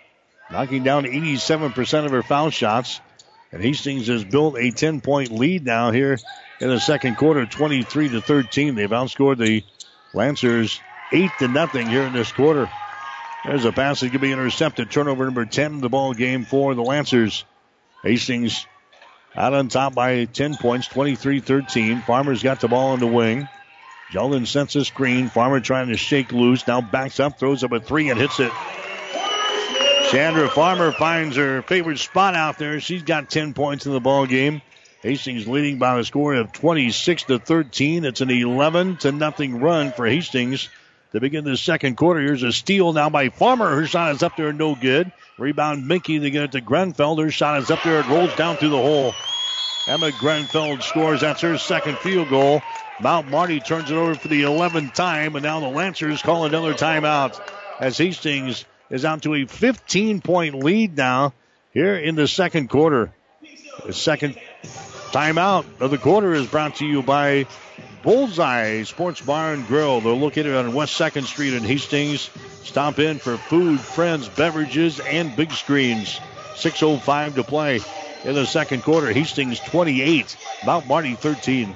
knocking down 87% of her foul shots. And Hastings has built a 10 point lead now here in the second quarter, 23 to 13. They've outscored the Lancers 8 to nothing here in this quarter. There's a pass that could be intercepted. Turnover number 10 in the ball game for the Lancers. Hastings out on top by 10 points, 23-13. Farmer's got the ball in the wing. Jeldon sets a screen. Farmer trying to shake loose. Now backs up, throws up a three and hits it. Chandra Farmer finds her favorite spot out there. She's got 10 points in the ball game. Hastings leading by a score of 26 to 13. It's an 11 to nothing run for Hastings to begin the second quarter. Here's a steal now by Farmer. Her shot is up there, no good. Rebound Minky. They get it to Grenfell. Her shot is up there. It rolls down through the hole. Emma Grenfell scores. That's her second field goal. Mount Marty turns it over for the 11th time, and now the Lancers call another timeout as Hastings is out to a 15 point lead now here in the second quarter. The second timeout of the quarter is brought to you by Bullseye Sports Bar and Grill. They're located on West 2nd Street in Hastings. Stop in for food, friends, beverages, and big screens. 6.05 to play in the second quarter. Hastings 28, Mount Marty 13.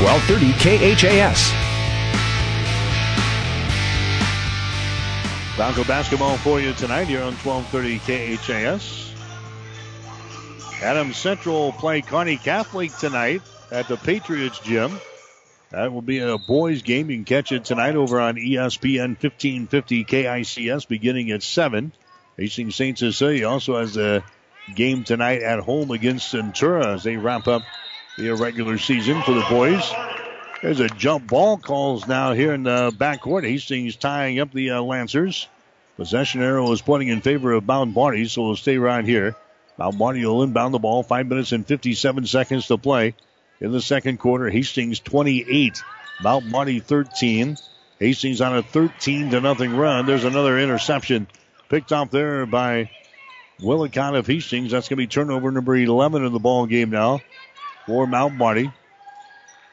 1230 KHAS. Bronco basketball for you tonight here on 1230 KHAS. Adams Central play Kearney Catholic tonight at the Patriots Gym. That will be a boys game. You can catch it tonight over on ESPN 1550 KICS beginning at 7. Hastings St. Cecilia also has a game tonight at home against Centura as they wrap up the regular season for the boys. There's a jump ball calls now here in the backcourt. Hastings tying up the uh, Lancers. Possession arrow is pointing in favor of Mount Marty, so we'll stay right here. Mount Marty will inbound the ball. Five minutes and 57 seconds to play in the second quarter. Hastings 28, Mount Marty 13. Hastings on a 13 to nothing run. There's another interception picked off there by Willicott of Hastings. That's going to be turnover number 11 in the ball game now for Mount Marty.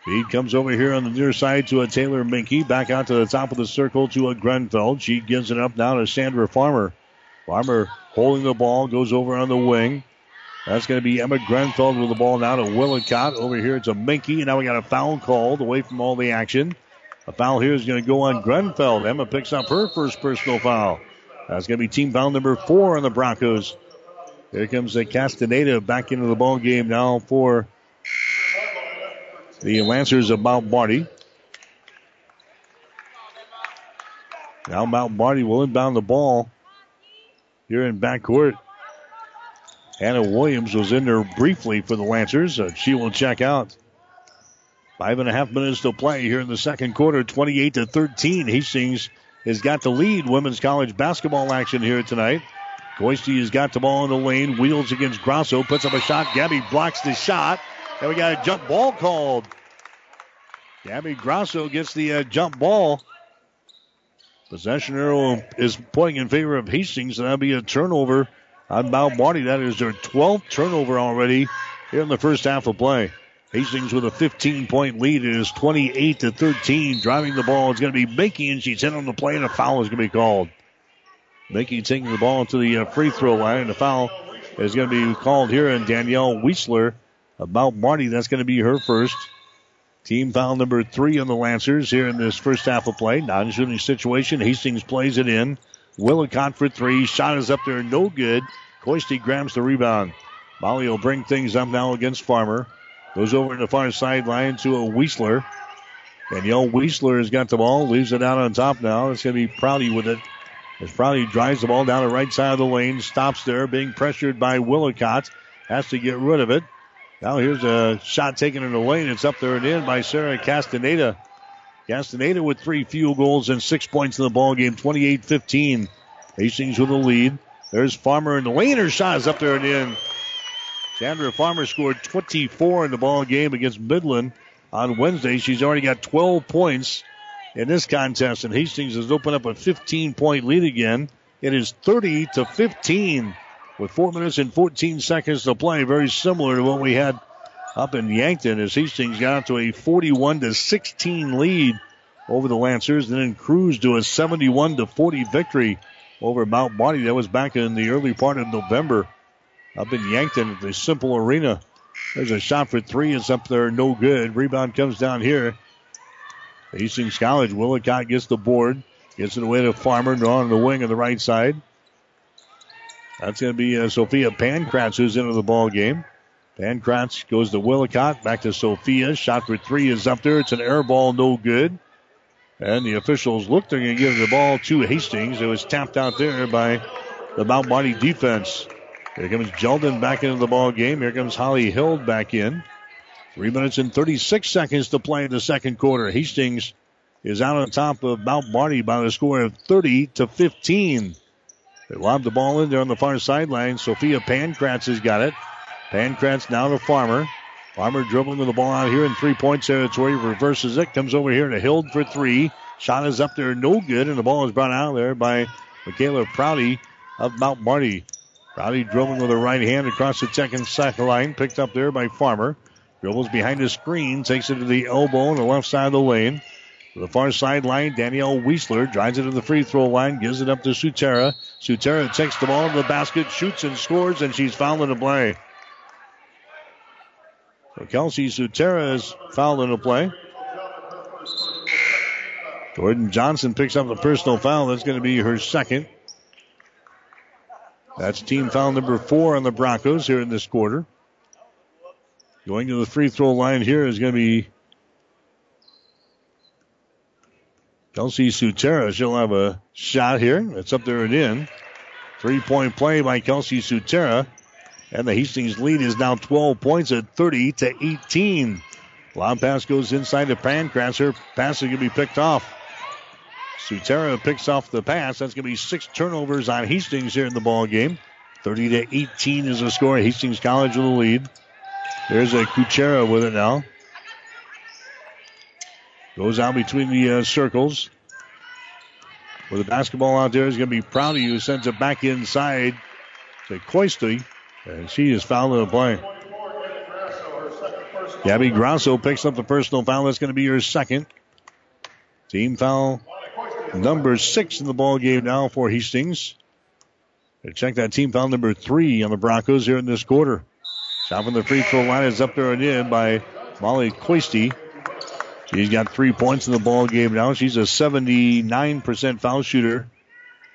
Feed comes over here on the near side to a Taylor Minky. Back out to the top of the circle to a Grenfell. She gives it up now to Chandra Farmer. Farmer holding the ball, goes over on the wing. That's going to be Emma Grenfell with the ball now to Willicott. Over here it's a Minky. Now we got a foul called away from all the action. A foul here is going to go on Grenfell. Emma picks up her first personal foul. That's going to be team foul number four on the Broncos. Here comes the Castaneda back into the ball game now for the Lancers of Mount Marty. Now Mount Marty will inbound the ball here in backcourt. Hannah Williams was in there briefly for the Lancers. Uh, she will check out. Five and a half minutes to play here in the second quarter, 28 to 13. Hastings has got the lead women's college basketball action here tonight. Coisty has got the ball in the lane, wheels against Grosso, puts up a shot. Gabby blocks the shot. And we got a jump ball called. Gabby Grosso gets the uh, jump ball. Possession arrow is pointing in favor of Hastings, and that'll be a turnover on Mount Marty. That is their 12th turnover already here in the first half of play. Hastings with a 15 point lead. It is 28 to 13. Driving the ball is going to be Mickey, and she's hit on the play, and a foul is going to be called. Mickey taking the ball to the uh, free throw line, and the foul is going to be called here, and Danielle Weisler about Marty. That's going to be her first. Team foul number three on the Lancers here in this first half of play. Non-shooting situation. Hastings plays it in. Willicott for three. Shot is up there. No good. Coisty grabs the rebound. Molly will bring things up now against Farmer. Goes over to the far sideline to a Weisler. Danielle Weisler has got the ball. Leaves it out on top now. It's going to be Prouty with it. As Prouty drives the ball down the right side of the lane. Stops there. Being pressured by Willicott. Has to get rid of it. Now here's a shot taken in the lane. It's up there and in by Sarah Castaneda. Castaneda with three field goals and six points in the ball game. 28-15. Hastings with the lead. There's Farmer in the lane. Her shot is up there and in. Chandra Farmer scored 24 in the ball game against Midland on Wednesday. She's already got 12 points in this contest, and Hastings has opened up a 15 point lead again. It is 30 to 15 with four minutes and 14 seconds to play. Very similar to what we had up in Yankton as Hastings got to a 41 to 16 lead over the Lancers and then cruised to a 71 to 40 victory over Mount Marty. That was back in the early part of November up in Yankton at the Cimpl Arena. There's a shot for three. It's up there, no good. Rebound comes down here. Hastings College. Willicott gets the board. Gets it away to Farmer on the wing on the right side. That's going to be uh, Sophia Pankratz who's into the ball game. Pankratz goes to Willicott. Back to Sophia. Shot for three is up there. It's an air ball, no good. And the officials look, they're going to give the ball to Hastings. It was tapped out there by the Mount Marty defense. Here comes Jeldon back into the ball game. Here comes Holly Hild back in. Three minutes and 36 seconds to play in the second quarter. Hastings is out on top of Mount Marty by the score of 30 to 15. They lob the ball in there on the far sideline. Sophia Pankratz has got it. Pankratz now to Farmer. Farmer dribbling with the ball out here in three point territory, reverses it, comes over here to Hild for three. Shot is up there, no good, and the ball is brought out there by Michaela Prouty of Mount Marty. Prouty dribbling with the right hand across the second second line, picked up there by Farmer. Dribbles behind the screen, takes it to the elbow on the left side of the lane. To the far sideline, Danielle Weisler drives it to the free throw line, gives it up to Sutera. Sutera takes the ball to the basket, shoots and scores, and she's fouled in the play. So Kelsey Sutera is fouled in the play. Jordan Johnson picks up the personal foul. That's going to be her second. That's team foul number four on the Broncos here in this quarter. Going to the free throw line here is going to be Kelsey Sutera. She'll have a shot here. It's up there and in. Three point play by Kelsey Sutera. And the Hastings lead is now 12 points at 30 to 18. Lob pass goes inside to Pankratz. Her pass is going to be picked off. Sutera picks off the pass. That's going to be six turnovers on Hastings here in the ball game. 30 to 18 is the score. Hastings College with the lead. There's a Kuchera with it now. Goes out between the uh, circles. With the basketball out there is going to be proud of you. sends it back inside to Coisty. And she is fouled in the play. Gabby Grosso picks up the personal foul. That's going to be her second. Team foul number six in the ball game now for Hastings. Check that team foul number three on the Broncos here in this quarter. Shot from the free throw line is up there and in by Molly Coisty. She's got three points in the ball game now. She's a 79% foul shooter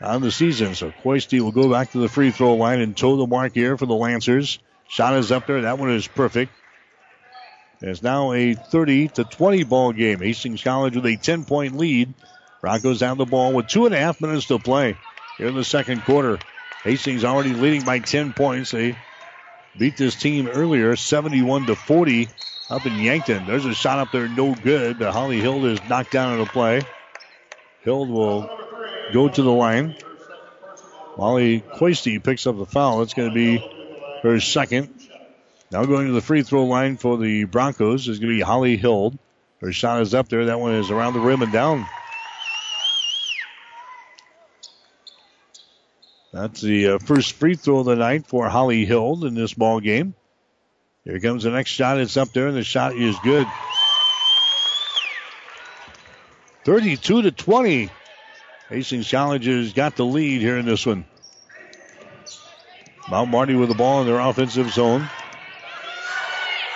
on the season. So Coisty will go back to the free throw line and toe the mark here for the Lancers. Shot is up there. That one is perfect. It's now a 30 to 20 ball game. Hastings College with a 10 point lead. Broncos have the ball with two and a half minutes to play here in the second quarter. Hastings already leading by 10 points. They beat this team earlier, 71 to 40 up in Yankton. There's a shot up there, no good, but Holly Hild is knocked down in the play. Hild will go to the line. Molly Coisty picks up the foul. It's going to be her second. Now going to the free throw line for the Broncos is going to be Holly Hild. Her shot is up there. That one is around the rim and down. That's the uh, first free throw of the night for Holly Hild in this ball game. Here comes the next shot. It's up there, and the shot is good. 32 to 20. Hastings College has got the lead here in this one. Mount Marty with the ball in their offensive zone.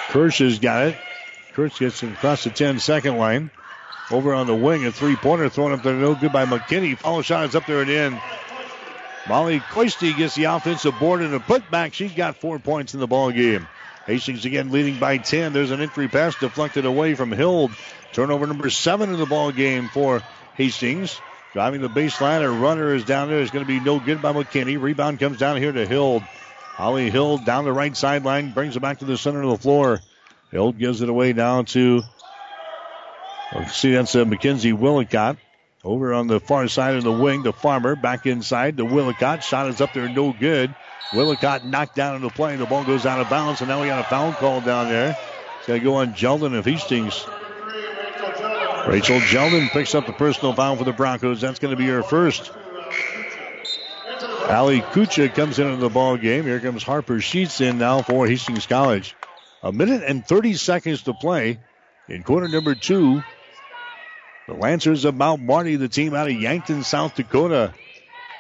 Kirsch has got it. Kirsch gets across the 10 second line. Over on the wing, a three pointer thrown up there, no good by McKinney. Follow shot is up there and in. Molly Coisty gets the offensive board and a putback. She's got four points in the ball game. Hastings again leading by 10. There's an entry pass deflected away from Hild. Turnover number seven in the ball game for Hastings. Driving the baseline, a runner is down there. It's going to be no good by McKinney. Rebound comes down here to Hild. Holly Hild down the right sideline, brings it back to the center of the floor. Hild gives it away down to, see, that's uh, Mackenzie Willicott. Over on the far side of the wing, the farmer back inside. The Willicott shot is up there, no good. Willicott knocked down into play. The ball goes out of bounds, and now we got a foul call down there. It's going to go on Jeldon of Hastings. Rachel Jeldon picks up the personal foul for the Broncos. That's going to be her first. Ali Kucha comes into the ball game. Here comes Harper Sheets in now for Hastings College. A minute and 30 seconds to play in quarter number two. The Lancers of Mount Marty, the team out of Yankton, South Dakota,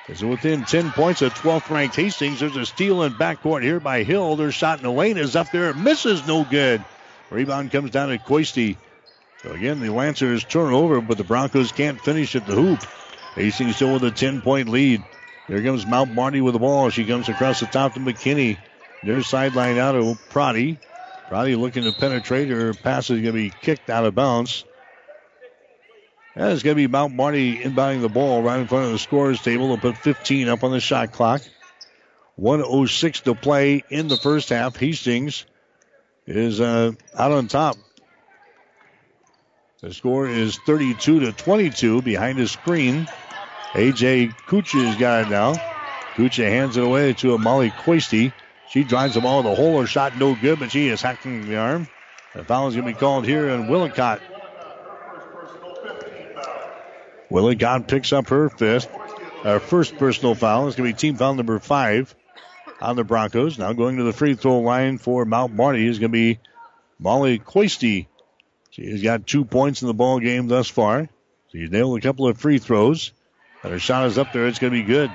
is within 10 points of 12th ranked Hastings. There's a steal in backcourt here by Hill. Their shot in the lane is up there. Misses no good. Rebound comes down to Coisty. So again, the Lancers turn over, but the Broncos can't finish at the hoop. Hastings still with a 10 point lead. Here comes Mount Marty with the ball. She comes across the top to McKinney. Their sideline out of Prouty. Prouty looking to penetrate. Her pass is going to be kicked out of bounds. Is going to be Mount Marty inbounding the ball right in front of the scorers table and put 15 up on the shot clock. 106 to play in the first half. Hastings is uh, out on top. The score is 32 to 22 behind the screen. AJ Kucha's got it now. Kucha hands it away to Molly Coisty. She drives the ball the hole. Her shot no good, but she is hacking the arm. The foul is going to be called here on Willicott. Willicott picks up her fifth, our first personal foul. It's going to be team foul number five on the Broncos. Now going to the free throw line for Mount Marty is going to be Molly Coisty. She has got two points in the ball game thus far. She's nailed a couple of free throws. And her shot is up there. It's going to be good.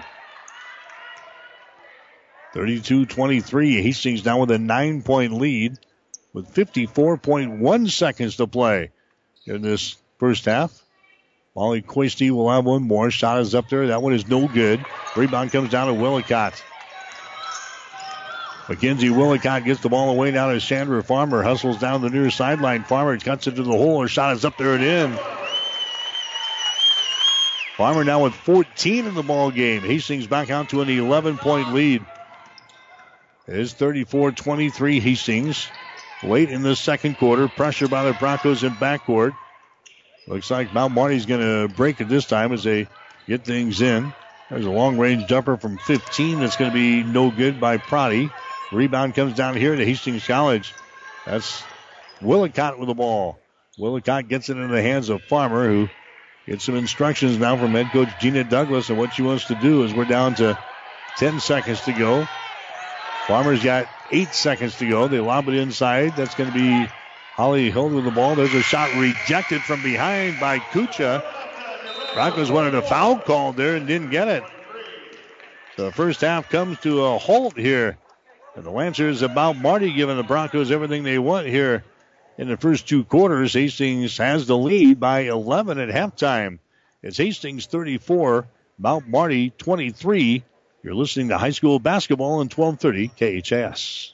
32-23. Hastings now with a nine-point lead with 54.1 seconds to play in this first half. Molly Coisty will have one more. Shot is up there. That one is no good. Rebound comes down to Willicott. McKenzie Willicott gets the ball away now to Chandra Farmer. Hustles down the near sideline. Farmer cuts it to the hole. Her shot is up there and in. Farmer now with 14 in the ball game. Hastings back out to an 11 point lead. It is 34 23 Hastings. Late in the second quarter. Pressure by the Broncos in backcourt. Looks like Mount Marty's going to break it this time as they get things in. There's a long range jumper from 15 that's going to be no good by Prouty. Rebound comes down here to Hastings College. That's Willicott with the ball. Willicott gets it into the hands of Farmer, who gets some instructions now from head coach Gina Douglas. And what she wants to do is we're down to 10 seconds to go. Farmer's got eight seconds to go. They lob it inside. That's going to be Holly Hild with the ball. There's a shot rejected from behind by Kucha. Broncos wanted a foul called there and didn't get it. So the first half comes to a halt here. And the Lancers about Marty giving the Broncos everything they want here in the first two quarters. Hastings has the lead by 11 at halftime. It's Hastings 34, Mount Marty 23. You're listening to high school basketball on 1230 KHAS.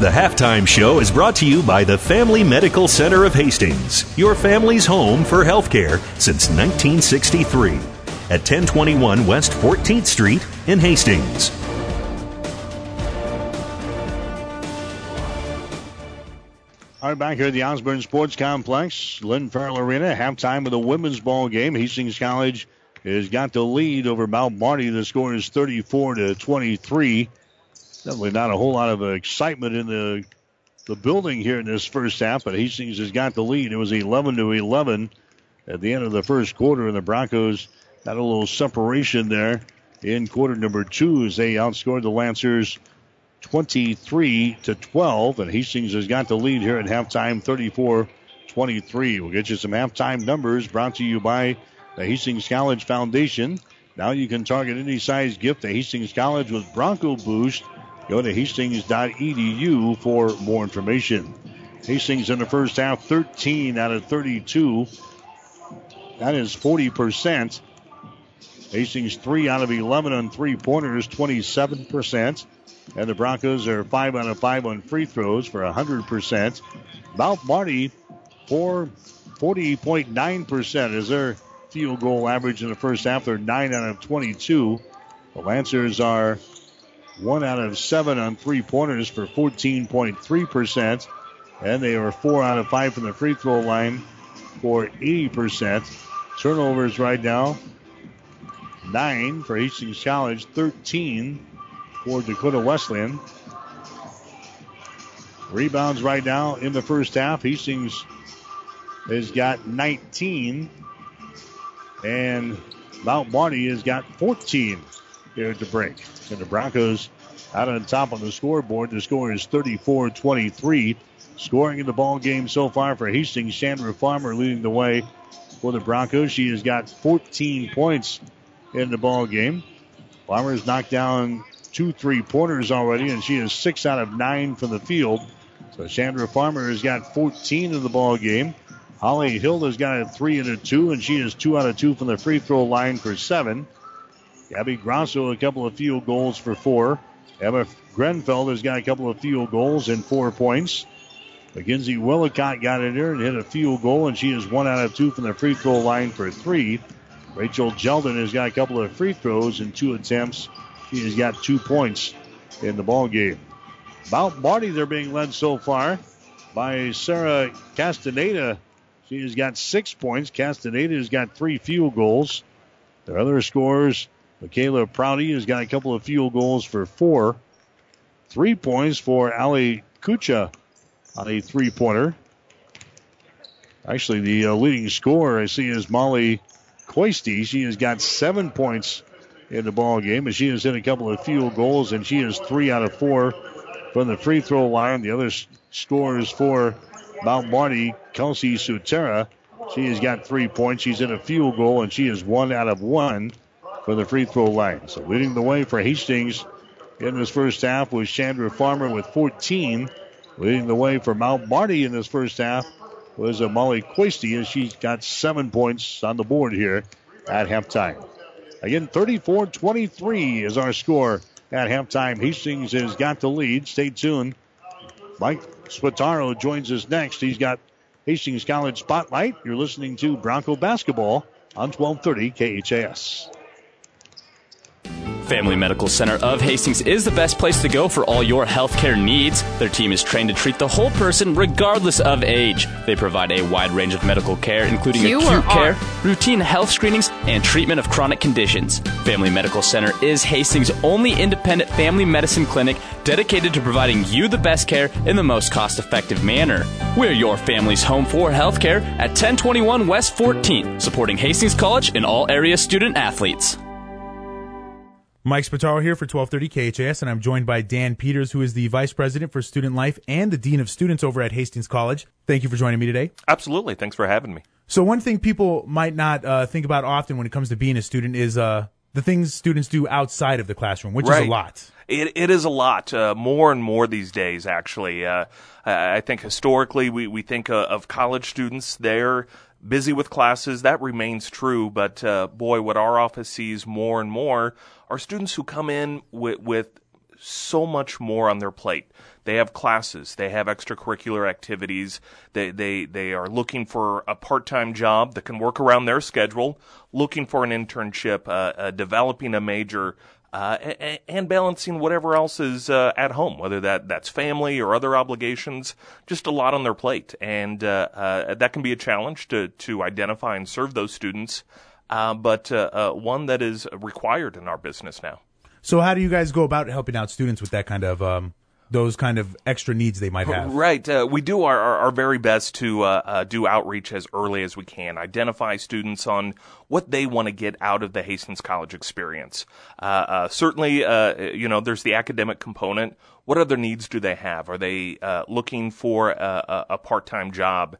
The halftime show is brought to you by the Family Medical Center of Hastings, your family's home for healthcare since 1963 at 1021 West 14th Street in Hastings. All right, back here at the Osborne Sports Complex, Lynn Farrell Arena, halftime of the women's ball game. Hastings College has got the lead over Mount Marty. The score is 34 to 23. Definitely not a whole lot of excitement in the the building here in this first half, but Hastings has got the lead. It was 11 to 11 at the end of the first quarter, and the Broncos got a little separation there in quarter number two as they outscored the Lancers 23 to 12, and Hastings has got the lead here at halftime 34 23. We'll get you some halftime numbers brought to you by the Hastings College Foundation. Now you can target any size gift to Hastings College with Bronco Boost. Go to hastings.edu for more information. Hastings in the first half, 13 out of 32. That is 40%. Hastings 3 out of 11 on three pointers, 27%. And the Broncos are 5 out of 5 on free throws for 100%. Mount Marty for 40.9% is their field goal average in the first half. They're 9 out of 22. The Lancers are one out of seven on three pointers for 14.3%. And they are four out of five from the free throw line for 80%. Turnovers right now nine for Hastings College, 13 for Dakota Wesleyan. Rebounds right now in the first half. Hastings has got 19, and Mount Marty has got 14 here at the break. And the Broncos out on top on the scoreboard. The score is 34 23. Scoring in the ball game so far for Hastings, Chandra Farmer leading the way for the Broncos. She has got 14 points in the ball game. Farmer's knocked down two three pointers already, and she is six out of nine from the field. So Chandra Farmer has got 14 in the ball game. Holly Hilda's got a three and a two, and she is two out of two from the free throw line for seven. Gabby Grosso a couple of field goals for four. Emma Grenfell has got a couple of field goals and four points. Mackenzie Willicott got in there and hit a field goal, and she is one out of two from the free throw line for three. Rachel Jeldon has got a couple of free throws and two attempts. She has got two points in the ball game. Mount Marty, they're being led so far by Sarah Castaneda. She has got six points. Castaneda has got three field goals. Their other scores, Michaela Prouty has got a couple of field goals for four. Three points for Ali Kucha on a three pointer. Actually, the uh, leading scorer I see is Molly Coisty. She has got seven points in the ball game, and she has hit a couple of field goals, and she is three out of four from the free throw line. The other scores for Mount Marty, Kelsey Sutera. She has got three points. She's in a field goal, and she is one out of one from the free throw line. So leading the way for Hastings in this first half was Chandra Farmer with 14. Leading the way for Mount Marty in this first half was Molly Coisty as she's got seven points on the board here at halftime. Again, 34 23 is our score at halftime. Hastings has got the lead. Stay tuned. Mike Spataro joins us next. He's got Hastings College Spotlight. You're listening to Bronco Basketball on 1230 KHAS. Family Medical Center of Hastings is the best place to go for all your healthcare needs. Their team is trained to treat the whole person regardless of age. They provide a wide range of medical care, including You acute care, routine health screenings, and treatment of chronic conditions. Family Medical Center is Hastings' only independent family medicine clinic dedicated to providing you the best care in the most cost effective manner. We're your family's home for healthcare at 1021 West 14th, supporting Hastings College and all area student athletes. Mike Spataro here for 1230 KHAS, and I'm joined by Dan Peters, who is the Vice President for Student Life and the Dean of Students over at Hastings College. Thank you for joining me today. Absolutely. Thanks for having me. So, one thing people might not uh, think about often when it comes to being a student is uh, the things students do outside of the classroom, which is a lot. It, it is a lot, uh, more and more these days, actually. Uh, I I think historically we, we think uh, of college students, they're busy with classes. That remains true, but uh, boy, what our office sees more and more are students who come in with, with so much more on their plate. They have classes, they have extracurricular activities, they, they, they are looking for a part time job that can work around their schedule, looking for an internship, uh, uh, developing a major. Uh, and balancing whatever else is uh, at home, whether that that's family or other obligations, just a lot on their plate, and uh, uh, that can be a challenge to to identify and serve those students, uh, but uh, uh, one that is required in our business now. So, how do you guys go about helping out students with that kind of um, those kind of extra needs they might have? Right. Uh, we do our, our, our very best to uh, uh, do outreach as early as we can, identify students on what they want to get out of the Hastings College experience. Uh, uh, certainly, uh, you know, there's the academic component. What other needs do they have? Are they looking for a, a, a part-time job?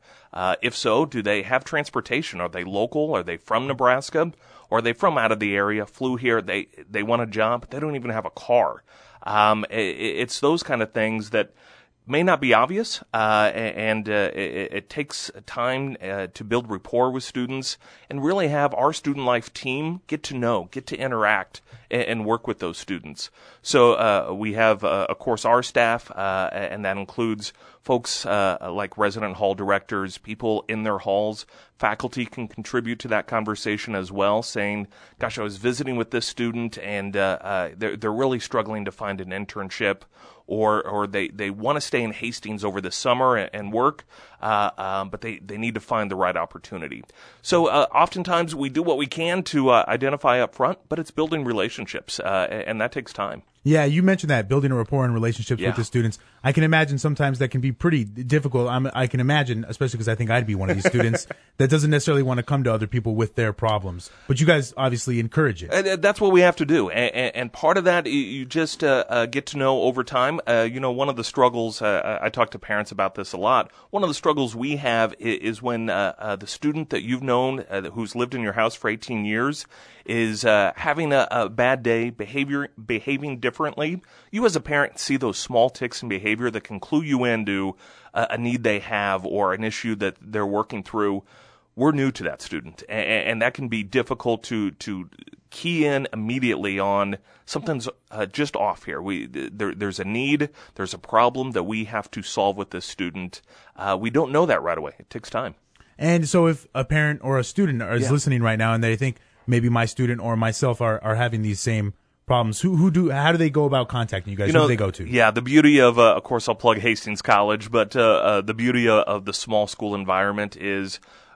If so, do they have transportation? Are they local? Are they from Nebraska? Or are they from out of the area? Flew here? They they want a job, but they don't even have a car. Um, i- i- it's those kind of things that may not be obvious, uh, and uh, it, it, takes time uh, to build rapport with students and really have our student life team get to know, get to interact, and, and work with those students. So uh, we have, uh, of course, our staff, uh, and that includes folks like resident hall directors, people in their halls. Faculty can contribute to that conversation as well, saying, "Gosh, I was visiting with this student, and they're they're really struggling to find an internship." Or or they, they want to stay in Hastings over the summer and, and work, uh, um, but they, they need to find the right opportunity. So uh, oftentimes we do what we can to uh, identify up front, but it's building relationships, uh, and that takes time. Yeah, you mentioned that building a rapport and relationships yeah. with the students. I can imagine sometimes that can be pretty difficult. I'm, i can imagine, especially because I think I'd be one of these students that doesn't necessarily want to come to other people with their problems. But you guys obviously encourage it. And that's what we have to do. And, and part of that, you just uh, uh, get to know over time. Uh, you know, one of the struggles, uh, I talk to parents about this a lot. One of the struggles we have is when uh, uh, the student that you've known who's lived in your house for 18 years is having a, a bad day, behavior, behaving differently you as a parent see those small ticks in behavior that can clue you into a need they have or an issue that they're working through. We're new to that student, and, and that can be difficult to to key in immediately on something's uh, just off here. We there, there's a need, there's a problem that we have to solve with this student. Uh, we don't know that right away. It takes time. And so, if a parent or a student is Yeah. listening right now and they think maybe my student or myself are, are having these same problems, who who do how do they go about contacting you guys? You who do they go to? Yeah, the beauty of, uh, of course, I'll plug Hastings College, but uh, uh, the beauty of, of the small school environment is uh,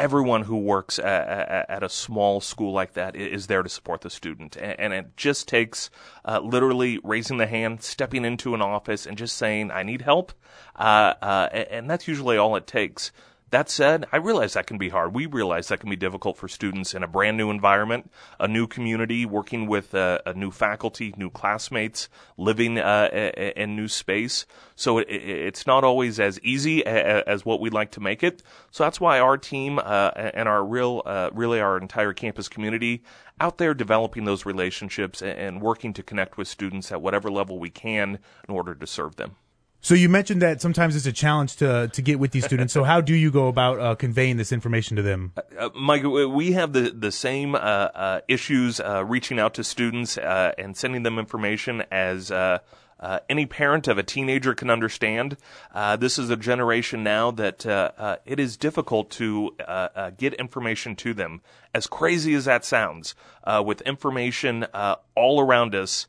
everyone who works at, at, a small school like that is there to support the student, and, it just takes uh, literally raising the hand, stepping into an office, and just saying, "I need help," uh, uh, and that's usually all it takes. That said, I realize that can be hard. We realize that can be difficult for students in a brand new environment, a new community, working with uh, a new faculty, new classmates, living uh, in new space. So it, it- it's not always as easy a- a- as what we'd like to make it. So that's why our team uh, and our real, uh, really our entire campus community out there developing those relationships and working to connect with students at whatever level we can in order to serve them. So you mentioned that sometimes it's a challenge to to get with these students. so how do you go about uh, conveying this information to them? Uh, Mike, we have the the same uh, uh, issues uh, reaching out to students uh, and sending them information as. Uh, uh, any parent of a teenager can understand. Uh, this is a generation now that uh, uh, it is difficult to uh, uh, get information to them. As crazy as that sounds, uh, with information uh, all around us,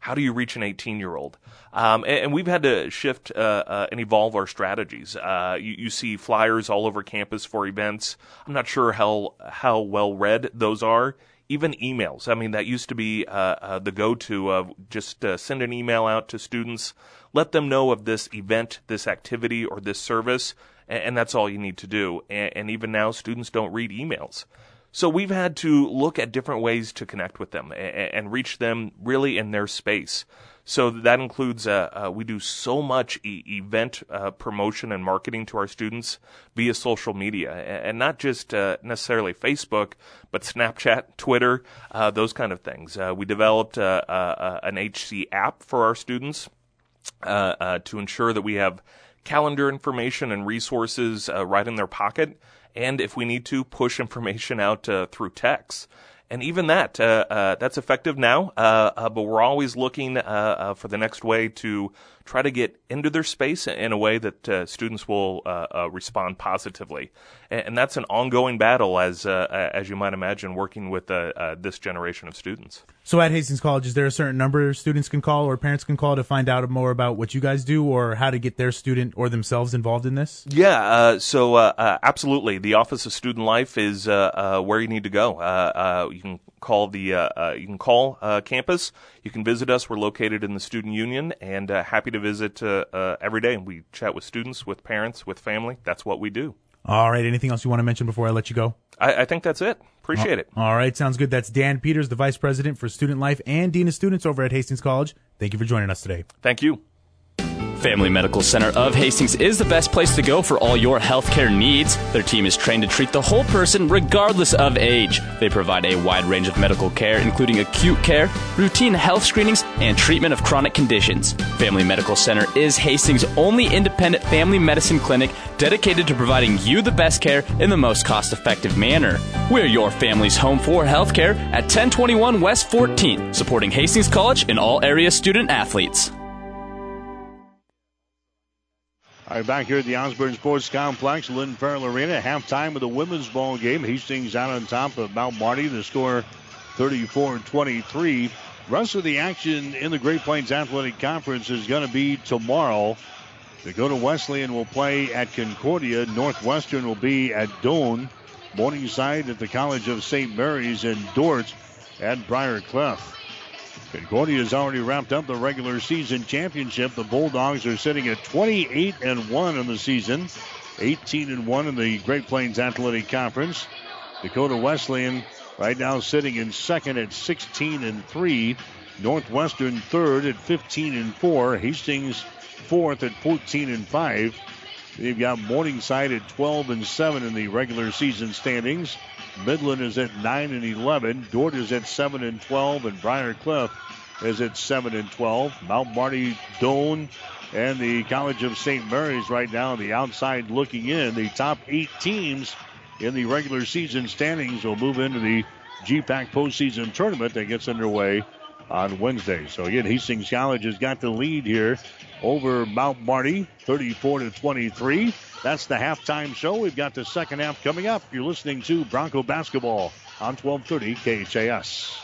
how do you reach an 18 year old? Um, and, and we've had to shift uh, uh, and evolve our strategies. Uh, you, you see flyers all over campus for events. I'm not sure how how well read those are. Even emails. I mean, that used to be uh, uh, the go-to of just uh, send an email out to students, let them know of this event, this activity, or this service, and, and that's all you need to do. And, and even now, students don't read emails. So we've had to look at different ways to connect with them and, and reach them really in their space. So that includes uh, uh, we do so much e- event uh, promotion and marketing to our students via social media, and not just uh, necessarily Facebook, but Snapchat, Twitter, uh, those kind of things. Uh, we developed an HC app for our students to ensure that we have calendar information and resources right in their pocket, and if we need to, push information out uh, through text. And even that, uh, uh, that's effective now, uh, but we're always looking for the next way to try to get into their space in a way that uh, students will uh, uh, respond positively. And, and that's an ongoing battle, as as you might imagine, working with this generation of students. So at Hastings College, is there a certain number students can call or parents can call to find out more about what you guys do or how to get their student or themselves involved in this? Yeah, uh, so uh, uh, absolutely. The Office of Student Life is uh, uh, where you need to go. Uh, uh, you can call the uh, uh, you can call uh, campus. You can visit us. We're located in the Student Union, and uh, happy to visit every day. We chat with students, with parents, with family. That's what we do. All right. Anything else you want to mention before I let you go? I, I think that's it. Appreciate it. All right. Sounds good. That's Dan Peters, the Vice President for Student Life and Dean of Students over at Hastings College. Thank you for joining us today. Thank you. Family Medical Center of Hastings is the best place to go for all your healthcare needs. Their team is trained to treat the whole person regardless of age. They provide a wide range of medical care, including acute care, routine health screenings, and treatment of chronic conditions. Family Medical Center is Hastings' only independent family medicine clinic dedicated to providing you the best care in the most cost effective manner. We're your family's home for healthcare at 1021 West 14th, supporting Hastings College and all area student athletes. All right, back here at the Osborne Sports Complex, Lynn Farrell Arena, halftime of the women's ball game. Hastings out on top of Mount Marty. The score 34-23. Rest of the action in the Great Plains Athletic Conference is going to be tomorrow. They go Dakota Wesleyan will play at Concordia. Northwestern will be at Doane. Morningside at the College of St. Mary's in Dordt at Briar Cliff. Concordia has already wrapped up the regular season championship. The Bulldogs are sitting at 28 and 1 in the season, 18 and 1 in the Great Plains Athletic Conference. Dakota Wesleyan right now sitting in second at 16 and 3. Northwestern third at 15 and 4. Hastings fourth at 14 and 5. They've got Morningside at 12 and 7 in the regular season standings. Midland is at 9 and 11. Dordt is at 7 and 12. And Briar Cliff is at 7 and 12. Mount Marty, Doane, and the College of St. Mary's right now on the outside looking in. The top eight teams in the regular season standings will move into the GPAC postseason tournament that gets underway on Wednesday. So again, Hastings College has got the lead here over Mount Marty, 34 to 23. That's the halftime show. We've got the second half coming up. You're listening to Bronco Basketball on 1230 KHAS.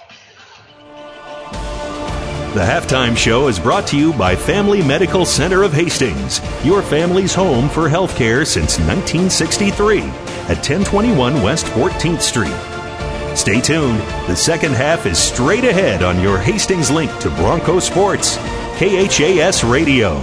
The halftime show is brought to you by Family Medical Center of Hastings, your family's home for healthcare since 1963 at 1021 West 14th Street. Stay tuned. The second half is straight ahead on your Hastings link to Bronco Sports, KHAS Radio.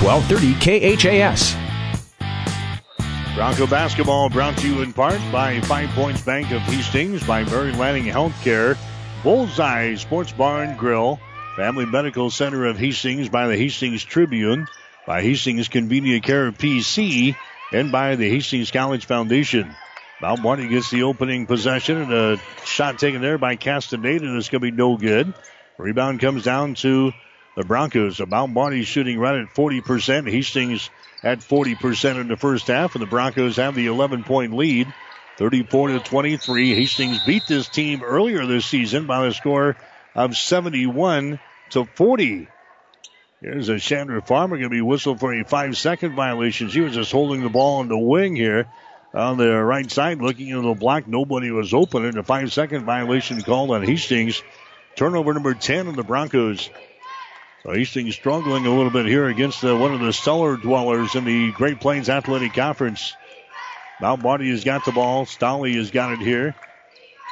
1230 KHAS. Bronco basketball brought to you in part by Five Points Bank of Hastings, by Mary Lanning Healthcare, Bullseye Sports Bar and Grill, Family Medical Center of Hastings, by the Hastings Tribune, by Hastings Convenient Care PC, and by the Hastings College Foundation. Mount Marty gets the opening possession and a shot taken there by Castaneda, and it's going to be no good. Rebound comes down to the Broncos. Mount Marty shooting right at 40%. Hastings at 40% in the first half, and the Broncos have the 11 point lead. 34 to 23. Hastings beat this team earlier this season by a score of 71 to 40. Here's a Chandra Farmer going to be whistled for a five second violation. She was just holding the ball on the wing here on the right side, looking into the block. Nobody was open, and a five second violation called on Hastings. Turnover number 10 on the Broncos. Hastings struggling a little bit here against uh, one of the cellar dwellers in the Great Plains Athletic Conference. Mount Marty has got the ball. Stolly has got it here.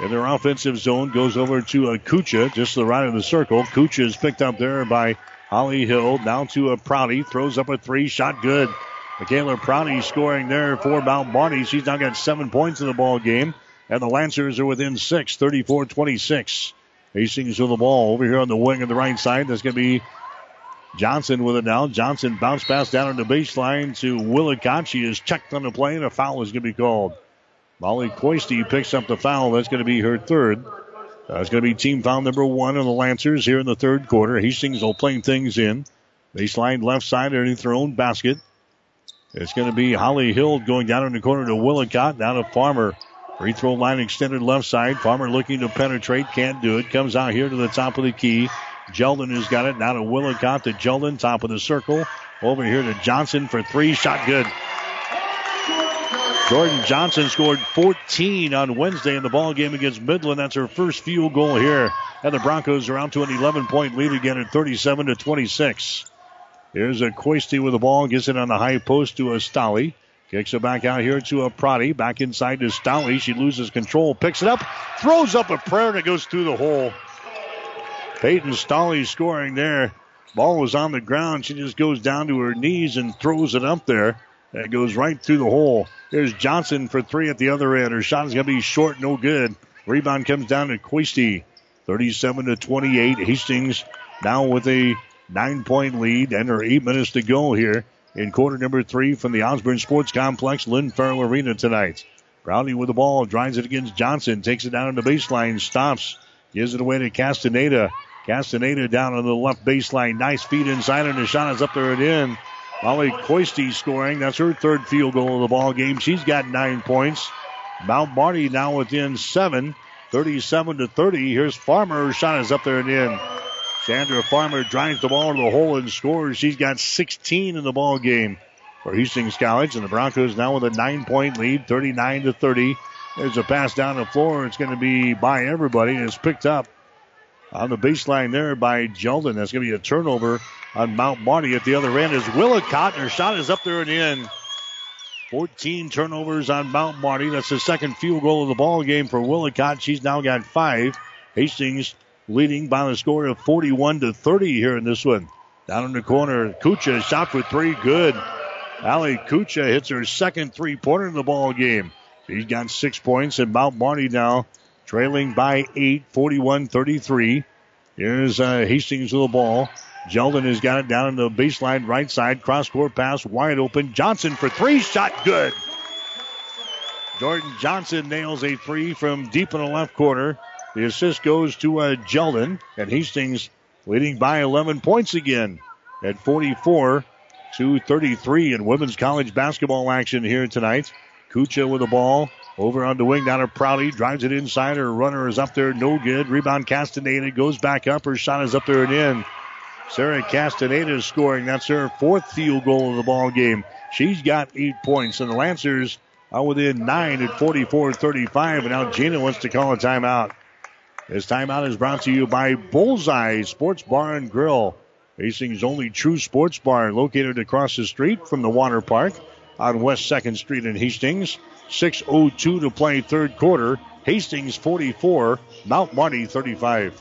In their offensive zone goes over to a Kucha, just to the right of the circle. Kucha is picked up there by Holly Hild. Down to a Prouty. Throws up a three. Shot good. Michaela Prouty scoring there for Mount Marty. She's now got seven points in the ball game. And the Lancers are within six, 34 26. Hastings with the ball over here on the wing on the right side. That's going to be Johnson with it now. Johnson bounce pass down on the baseline to Willicott. She is checked on the play, and a foul is going to be called. Molly Coisty picks up the foul. That's going to be her third. Uh, That's going to be team foul number one on the Lancers here in the third quarter. Hastings will play things in. Baseline left side underneath their own basket. It's going to be Holly Hild going down in the corner to Willicott. Down to Farmer. Free throw line extended left side. Farmer looking to penetrate. Can't do it. Comes out here to the top of the key. Jeldon has got it. Now to Willicott to Jeldon, top of the circle. Over here to Johnson for three. Shot good. Jordan Johnson scored 14 on Wednesday in the ball game against Midland. That's her first field goal here. And the Broncos are out to an 11 point lead again at 37 to 26. Here's a Coisty with the ball, gets it on the high post to a Stolly. Kicks it back out here to a Prouty. Back inside to Stolly. She loses control, picks it up, throws up a prayer, and it goes through the hole. Peyton Stolly scoring there. Ball was on the ground. She just goes down to her knees and throws it up there. That goes right through the hole. There's Johnson for three at the other end. Her shot is going to be short, no good. Rebound comes down to Coisty. 37 to 28. Hastings now with a nine point lead and her eight minutes to go here in quarter number three from the Osborne Sports Complex, Lynn Farrell Arena tonight. Brownie with the ball, drives it against Johnson, takes it down on the baseline, stops, gives it away to Castaneda. Castaneda down on the left baseline. Nice feed inside, and is up there and in. Molly Coisty scoring. That's her third field goal of the ball game. She's got nine points. Mount Marty now within seven, 37 to 30. Here's Farmer. Shot is up there and in. Chandra Farmer drives the ball to the hole and scores. She's got 16 in the ball game for Hastings College, and the Broncos now with a nine-point lead, 39 to 30. There's a pass down the floor. It's going to be by everybody, it's picked up on the baseline there by Jeldon. That's going to be a turnover on Mount Marty. At the other end is Willicott, and her shot is up there and in. 14 turnovers on Mount Marty. That's the second field goal of the ball game for Willicott. She's now got five. Hastings leading by the score of 41 to 30 here in this one. Down in the corner, Kucha shot for three, good. Ali Kucha hits her second three-pointer in the ball game. She's got six points, and Mount Marty now trailing by eight, 41-33. Here's uh, Hastings with the ball. Jeldon has got it down in the baseline right side. Cross court pass wide open. Johnson for three. Shot good. Jordan Johnson nails a three from deep in the left corner. The assist goes to uh, Jeldon. And Hastings leading by 11 points again at 44 to 33 in women's college basketball action here tonight. Kucha with the ball. Over on the wing down to Prouty. Drives it inside. Her runner is up there. No good. Rebound Castaneda goes back up. Her shot is up there and in. Sarah Castaneda is scoring. That's her fourth field goal of the ball game. She's got eight points, and the Lancers are within nine at 44-35. And now Gina wants to call a timeout. This timeout is brought to you by Bullseye Sports Bar and Grill, Hastings' only true sports bar, located across the street from the water park on West Second Street in Hastings. 6:02 to play third quarter. Hastings 44, Mount Marty 35.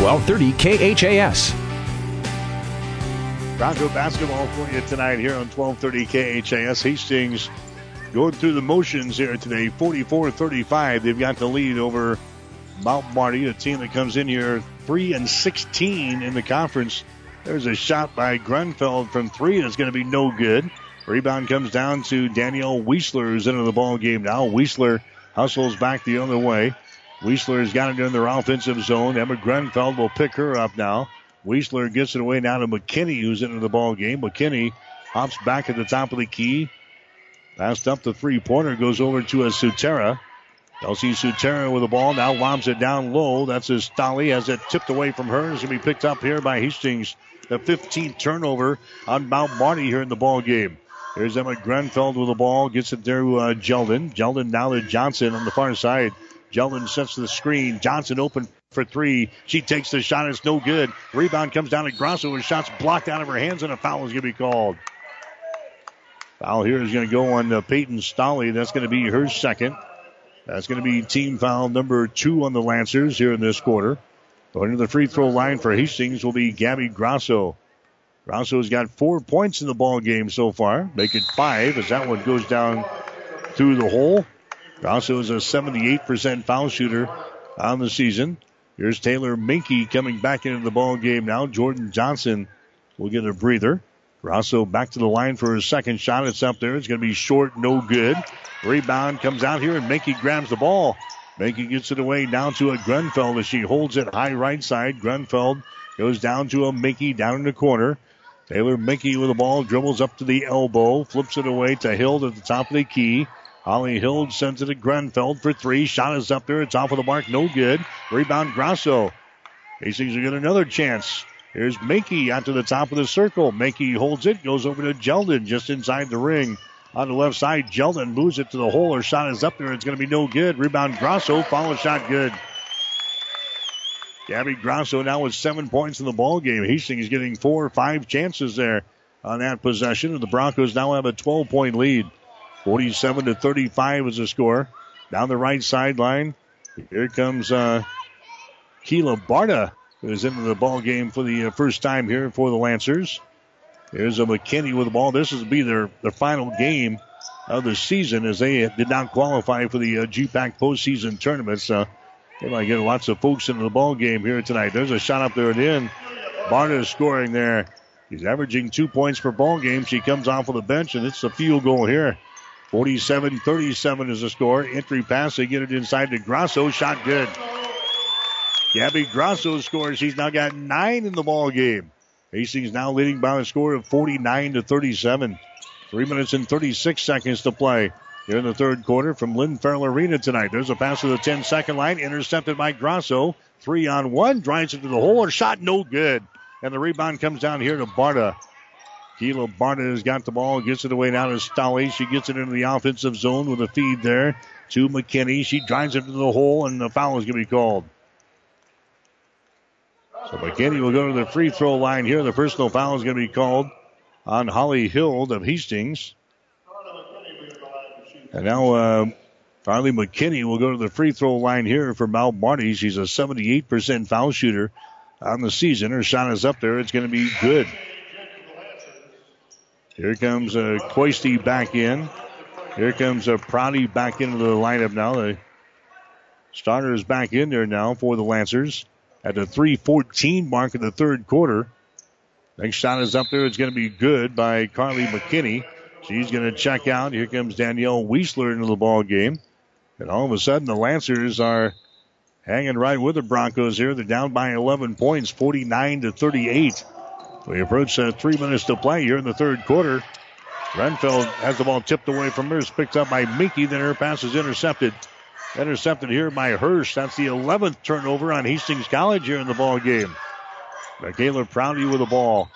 1230 KHAS. Bronco basketball for you tonight here on 1230 KHAS. Hastings going through the motions here today. 44-35. They've got the lead over Mount Marty, a team that comes in here 3 and 16 in the conference. There's a shot by Grenfell from three that's going to be no good. Rebound comes down to Danielle Weisler, who's into the ball game now. Weisler hustles back the other way. Weisler has got it in their offensive zone. Emma Grenfell will pick her up now. Weisler gets it away now to McKinney, who's into the ball game. McKinney hops back at the top of the key. Passed up the three pointer, goes over to a Sutera. Elsie Sutera with the ball now lobs it down low. That's his Stolly has it tipped away from her. It's going to be picked up here by Hastings. The 15th turnover on Mount Marty here in the ball game. Here's Emma Grenfell with the ball. Gets it there to uh, Jeldon. Jeldon now to Johnson on the far side. Jeldon sets the screen. Johnson open for three. She takes the shot. It's no good. Rebound comes down to Grosso. His shot's blocked out of her hands, and a foul is going to be called. Foul here is going to go on uh, Peyton Stolly. That's going to be her second. That's going to be team foul number two on the Lancers here in this quarter. Going to the free throw line for Hastings will be Gabby Grosso. Grosso's got four points in the ball game so far. Make it five as that one goes down through the hole. Grosso is a 78% foul shooter on the season. Here's Taylor Minky coming back into the ball game now. Jordan Johnson will get a breather. Grosso back to the line for his second shot. It's up there. It's going to be short, no good. Rebound comes out here, and Minky grabs the ball. Minky gets it away down to a Grenfell as she holds it high right side. Grenfell goes down to a Minky down in the corner. Taylor Minky with the ball dribbles up to the elbow, flips it away to Hild at the top of the key. Holly Hild sends it to Grenfell for three. Shot is up there. It's off of the mark. No good. Rebound Grosso. Hastings will get another chance. Here's Minky out to the top of the circle. Minky holds it, goes over to Jeldon just inside the ring. On the left side, Jeldon moves it to the hole. Her shot is up there. It's going to be no good. Rebound Grosso. Follow shot good. Gabby Grosso now with seven points in the ball game. Hastings getting four or five chances there on that possession, and the Broncos now have a 12 point lead. 47 to 35 is the score. Down the right sideline, here comes uh, Keela Barta, who is into the ball game for the uh, first time here for the Lancers. There's a McKinney with the ball. This will be their, their final game of the season as they did not qualify for the uh, GPAC postseason tournament. So they might get lots of folks into the ball game here tonight. There's a shot up there and in. Barta is scoring there. He's averaging two points per ball game. She comes off of the bench, and it's a field goal here. 47 37 is the score. Entry pass, they get it inside to Grosso. Shot good. Gabby Grosso scores. He's now got nine in the ball game. Hastings now leading by a score of 49 to 37. Three minutes and 36 seconds to play here in the third quarter from Lynn Farrell Arena tonight. There's a pass to the 10 second line, intercepted by Grosso. Three on one, drives it to the hole, a shot no good. And the rebound comes down here to Barta. Keela Barta has got the ball, gets it away now to Stolly. She gets it into the offensive zone with a feed there to McKinney. She drives it to the hole, and the foul is going to be called. So McKinney will go to the free throw line here. The personal foul is going to be called on Holly Hild of Hastings. And now uh, McKinney will go to the free throw line here for Mount Marty. She's a 78% foul shooter on the season. Her shot is up there. It's going to be good. Here comes uh, Coisty back in. Here comes uh, Prouty back into the lineup now. The starter is back in there now for the Lancers at the 3:14 mark in the third quarter. Next shot is up there. It's going to be good by Carly McKinney. She's going to check out. Here comes Danielle Weisler into the ball game. And all of a sudden, the Lancers are hanging right with the Broncos here. They're down by 11 points, 49 to 38. We approach uh, three minutes to play here in the third quarter. Grenfell has the ball tipped away from. It's picked up by Minky. Then her pass is intercepted. Intercepted here by Hirsch. That's the 11th turnover on Hastings College here in the ball game. Michaela Prouty with the ball.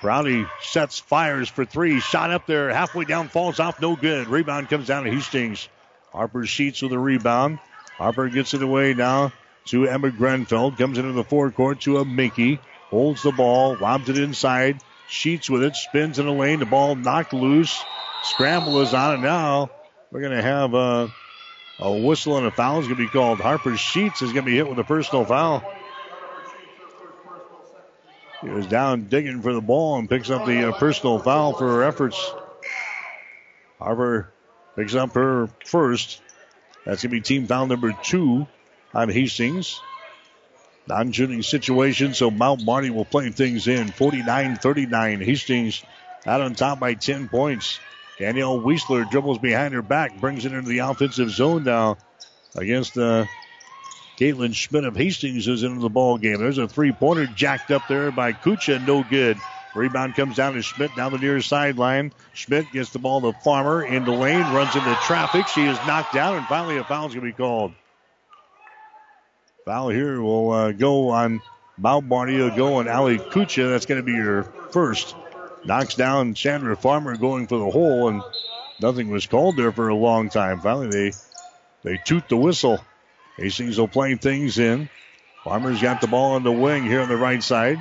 Prouty sets, fires for three. Shot up there, halfway down, falls off, no good. Rebound comes down to Hastings. Harper Sheets with a rebound. Harper gets it away now to Emma Grenfell. Comes into the forecourt to a Minky. Holds the ball, lobs it inside. Sheets with it, spins in the lane. The ball knocked loose. Scramble is on it now. We're going to have a, a whistle and a foul is going to be called. Harper Sheets is going to be hit with a personal foul. He was down digging for the ball and picks up the uh, personal foul for her efforts. Harper picks up her first. That's going to be team foul number two on Hastings. Non shooting situation, so Mount Marty will play things in. 49 39. Hastings out on top by 10 points. Danielle Weisler dribbles behind her back, brings it into the offensive zone now against uh, Caitlin Schmidt of Hastings is into the ball game. There's a three pointer jacked up there by Kucha, no good. Rebound comes down to Schmidt down the near sideline. Schmidt gets the ball to Farmer into lane, runs into traffic. She is knocked down, and finally a foul's going to be called. Foul here will uh, go on Mount Marty. Will go on Ali Kucha. That's going to be your first. Knocks down Chandra Farmer going for the hole, and nothing was called there for a long time. Finally, they they toot the whistle. Hastings will play things in. Farmer's got the ball on the wing here on the right side.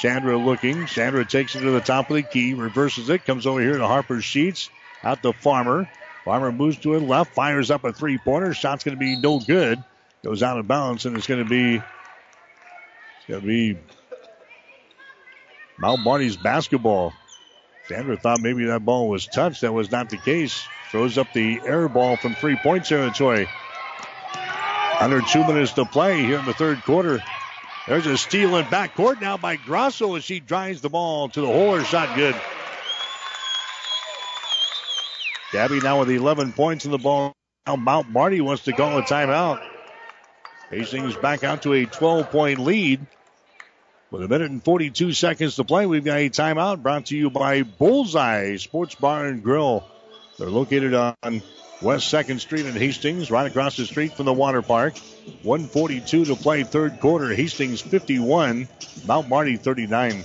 Chandra looking. Chandra takes it to the top of the key, reverses it, comes over here to Harper Sheets. Out to Farmer. Farmer moves to it left, fires up a three pointer. Shot's going to be no good. Goes out of bounds, and it's going to be it's going to be Mount Marty's basketball. Chandra thought maybe that ball was touched. That was not the case. Throws up the air ball from three point territory. Under two minutes to play here in the third quarter. There's a steal in backcourt now by Grosso as she drives the ball to the hole. Her shot good. Gabby now with 11 points in the ball. Now Mount Marty wants to call a timeout. Hastings back out to a 12 point lead. With a minute and 42 seconds to play, we've got a timeout brought to you by Bullseye Sports Bar and Grill. They're located on West 2nd Street in Hastings, right across the street from the water park. 142 to play third quarter. Hastings 51, Mount Marty 39.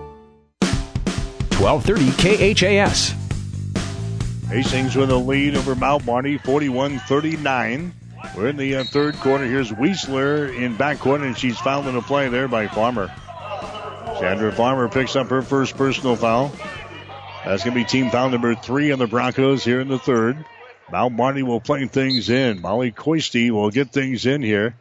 1230 KHAS. Hastings with a lead over Mount Marty, 41-39. We're in the uh, third quarter. Here's Weisler in backcourt, and she's fouled in a play there by Farmer. Chandra Farmer picks up her first personal foul. That's going to be team foul number three on the Broncos here in the third. Mount Marty will play things in. Molly Coisty will get things in here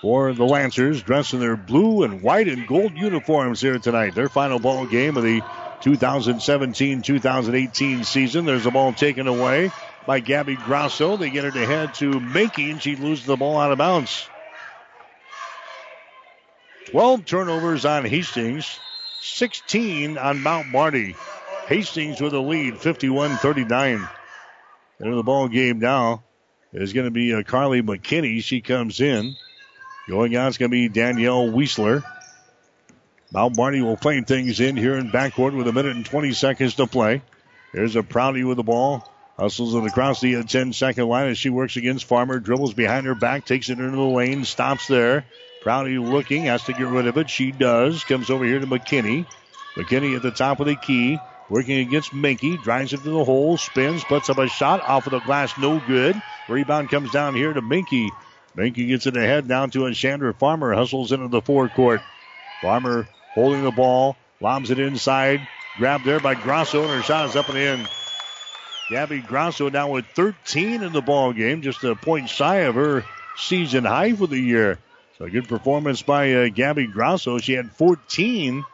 for the Lancers, dressed in their blue and white and gold uniforms here tonight. Their final ball game of the 2017-2018 season. There's a ball taken away by Gabby Grosso. They get it ahead to and she loses the ball out of bounds. 12 turnovers on Hastings, 16 on Mount Marty. Hastings with a lead, 51-39. Into the ball game now is going to be uh, Carly McKinney. She comes in. Going out is going to be Danielle Weisler. Mount Marty will play things in here in backcourt with a minute and 20 seconds to play. There's a Prouty with the ball. Hustles it across the 10 second line as she works against Farmer. Dribbles behind her back, takes it into the lane, stops there. Prouty looking, has to get rid of it. She does. Comes over here to McKinney. McKinney at the top of the key. Working against Minky. Drives it to the hole. Spins. Puts up a shot off of the glass. No good. Rebound comes down here to Minky. Minky gets it ahead down to a Chandra Farmer. Hustles into the forecourt. Farmer holding the ball. Lobs it inside. Grabbed there by Grosso, and her shot is up and in. Gabby Grosso now with 13 in the ball game, just a point shy of her season high for the year. So a good performance by uh, Gabby Grosso. She had 14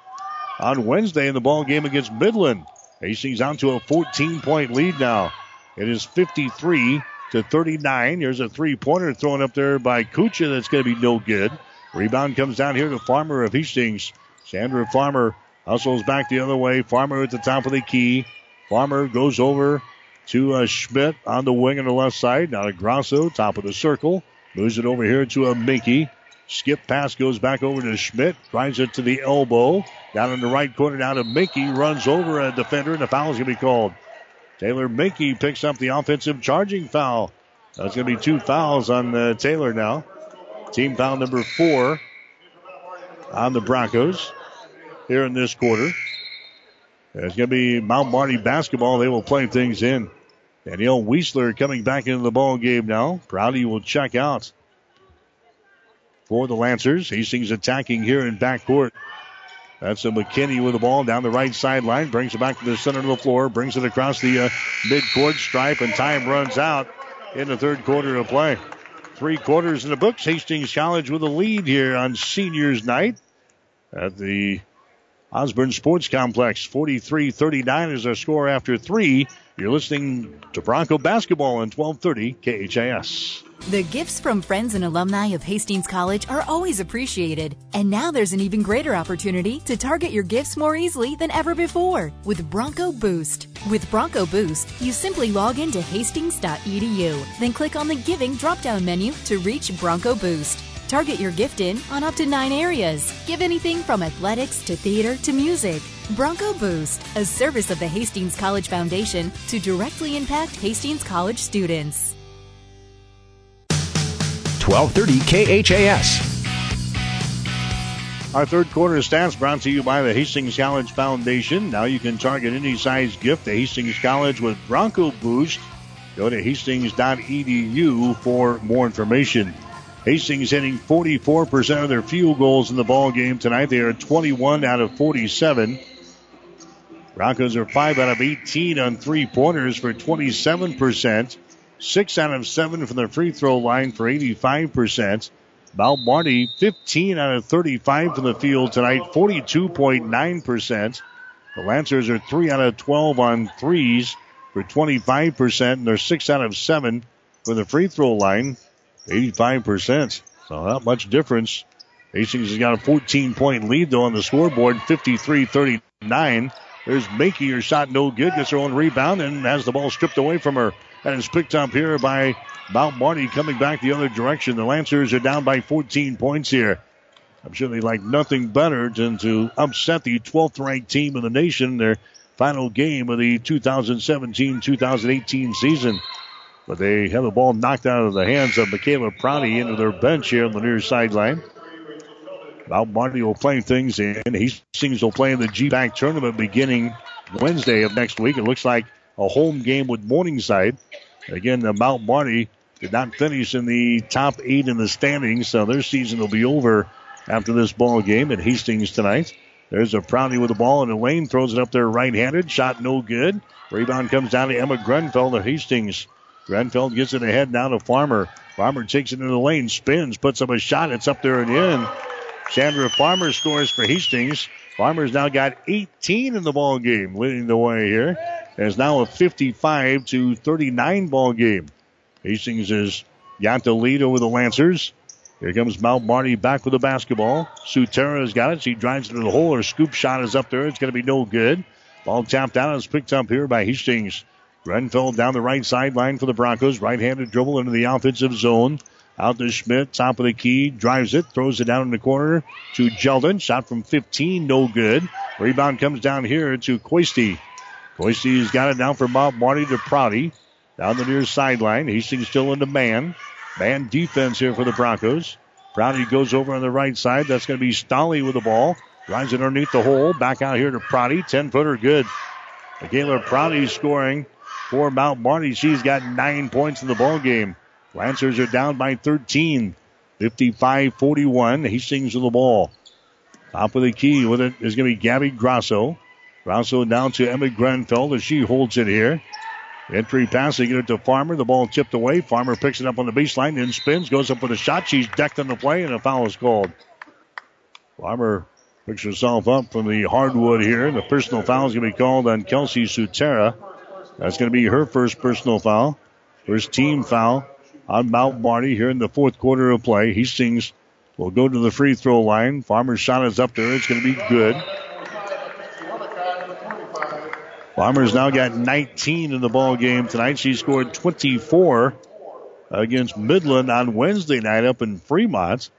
on Wednesday in the ball game against Midland. Hastings on to a 14 point lead now. It is 53 to 39. Here's a three pointer thrown up there by Kucha that's going to be no good. Rebound comes down here to Farmer of Hastings. Chandra Farmer hustles back the other way. Farmer at the top of the key. Farmer goes over to uh, Schmidt on the wing on the left side. Now to Grosso, top of the circle. Moves it over here to a Minky. Skip pass goes back over to Schmidt. Drives it to the elbow. Down in the right corner now to Minky. Runs over a defender and a foul is going to be called. Taylor Minky picks up the offensive charging foul. That's going to be two fouls on uh, Taylor now. Team foul number four on the Broncos here in this quarter. It's going to be Mount Marty basketball. They will play things in. Danielle Weisler coming back into the ball game now. Prouty will check out for the Lancers. Hastings attacking here in backcourt. That's a McKinney with the ball down the right sideline. Brings it back to the center of the floor. Brings it across the uh, midcourt stripe, and time runs out in the third quarter of play. Three quarters in the books. Hastings College with a lead here on seniors night at the Osborne Sports Complex. 43 39 is our score after three. You're listening to Bronco Basketball on 1230 KHAS. The gifts from friends and alumni of Hastings College are always appreciated. And now there's an even greater opportunity to target your gifts more easily than ever before with Bronco Boost. With Bronco Boost, you simply log into hastings.edu, then click on the Giving drop down menu to reach Bronco Boost. Target your gift in on up to nine areas. Give anything from athletics to theater to music. Bronco Boost, a service of the Hastings College Foundation to directly impact Hastings College students. 1230 KHAS. Our third quarter stats brought to you by the Hastings College Foundation. Now you can target any size gift to Hastings College with Bronco Boost. Go to hastings.edu for more information. Hastings hitting 44% of their field goals in the ball game tonight. They are 21 out of 47. Broncos are 5 out of 18 on three pointers for 27%. 6 out of 7 from the free throw line for 85%. Mount Marty, 15 out of 35 from the field tonight, 42.9%. The Lancers are 3 out of 12 on threes for 25%, and they're 6 out of 7 for the free throw line, 85%. So not much difference. Hastings has got a 14 point lead though on the scoreboard, 53 39. There's Makey, her shot no good, gets her own rebound and has the ball stripped away from her. And it's picked up here by Mount Marty coming back the other direction. The Lancers are down by 14 points here. I'm sure they like nothing better than to upset the 12th ranked team in the nation, in their final game of the 2017 2018 season. But they have the ball knocked out of the hands of Michaela Prouty into their bench here on the near sideline. Mount Marty will play things in. Hastings will play in the GPAC tournament beginning Wednesday of next week. It looks like a home game with Morningside. Again, the Mount Marty did not finish in the top eight in the standings, so their season will be over after this ball game at Hastings tonight. There's a Prouty with the ball the lane, throws it up there right-handed, shot no good. Rebound comes down to Emma Grenfell of Hastings. Grenfell gets it ahead now to Farmer. Farmer takes it into the lane, spins, puts up a shot. It's up there in. Chandra Farmer scores for Hastings. Farmer's now got 18 in the ball game, leading the way here. It's now a 55 to 39 ball game. Hastings has got the lead over the Lancers. Here comes Mount Marty back with the basketball. Sutera's got it. She drives into the hole. Her scoop shot is up there. It's going to be no good. Ball tapped out. It's picked up here by Hastings. Grenfell down the right sideline for the Broncos. Right-handed dribble into the offensive zone. Out to Schmidt, top of the key, drives it, throws it down in the corner to Jeldon. Shot from 15, no good. Rebound comes down here to Coisty. Coisty's got it down for Mount Marty to Prouty. Down the near sideline. Hastings still in the man. Man defense here for the Broncos. Prouty goes over on the right side. That's going to be Stolly with the ball. Drives it underneath the hole. Back out here to Prouty. 10 footer good. Michaela Prouty scoring for Mount Marty. She's got nine points in the ball game. Lancers are down by 13. 55-41. Hastings with the ball. Top of the key with it is going to be Gabby Grosso. Grosso down to Emma Grenfell as she holds it here. Entry pass, they get it to Farmer. The ball tipped away. Farmer picks it up on the baseline, then spins, goes up with a shot. She's decked on the play, and a foul is called. Farmer picks herself up from the hardwood here. The personal foul is going to be called on Kelsey Sutera. That's going to be her first personal foul. First team foul on Mount Marty here in the fourth quarter of play. Hastings will go to the free throw line. Farmer's shot is up there. It's going to be good. Farmer's now got 19 in the ball game tonight. She scored 24 against Midland on Wednesday night up in Fremont.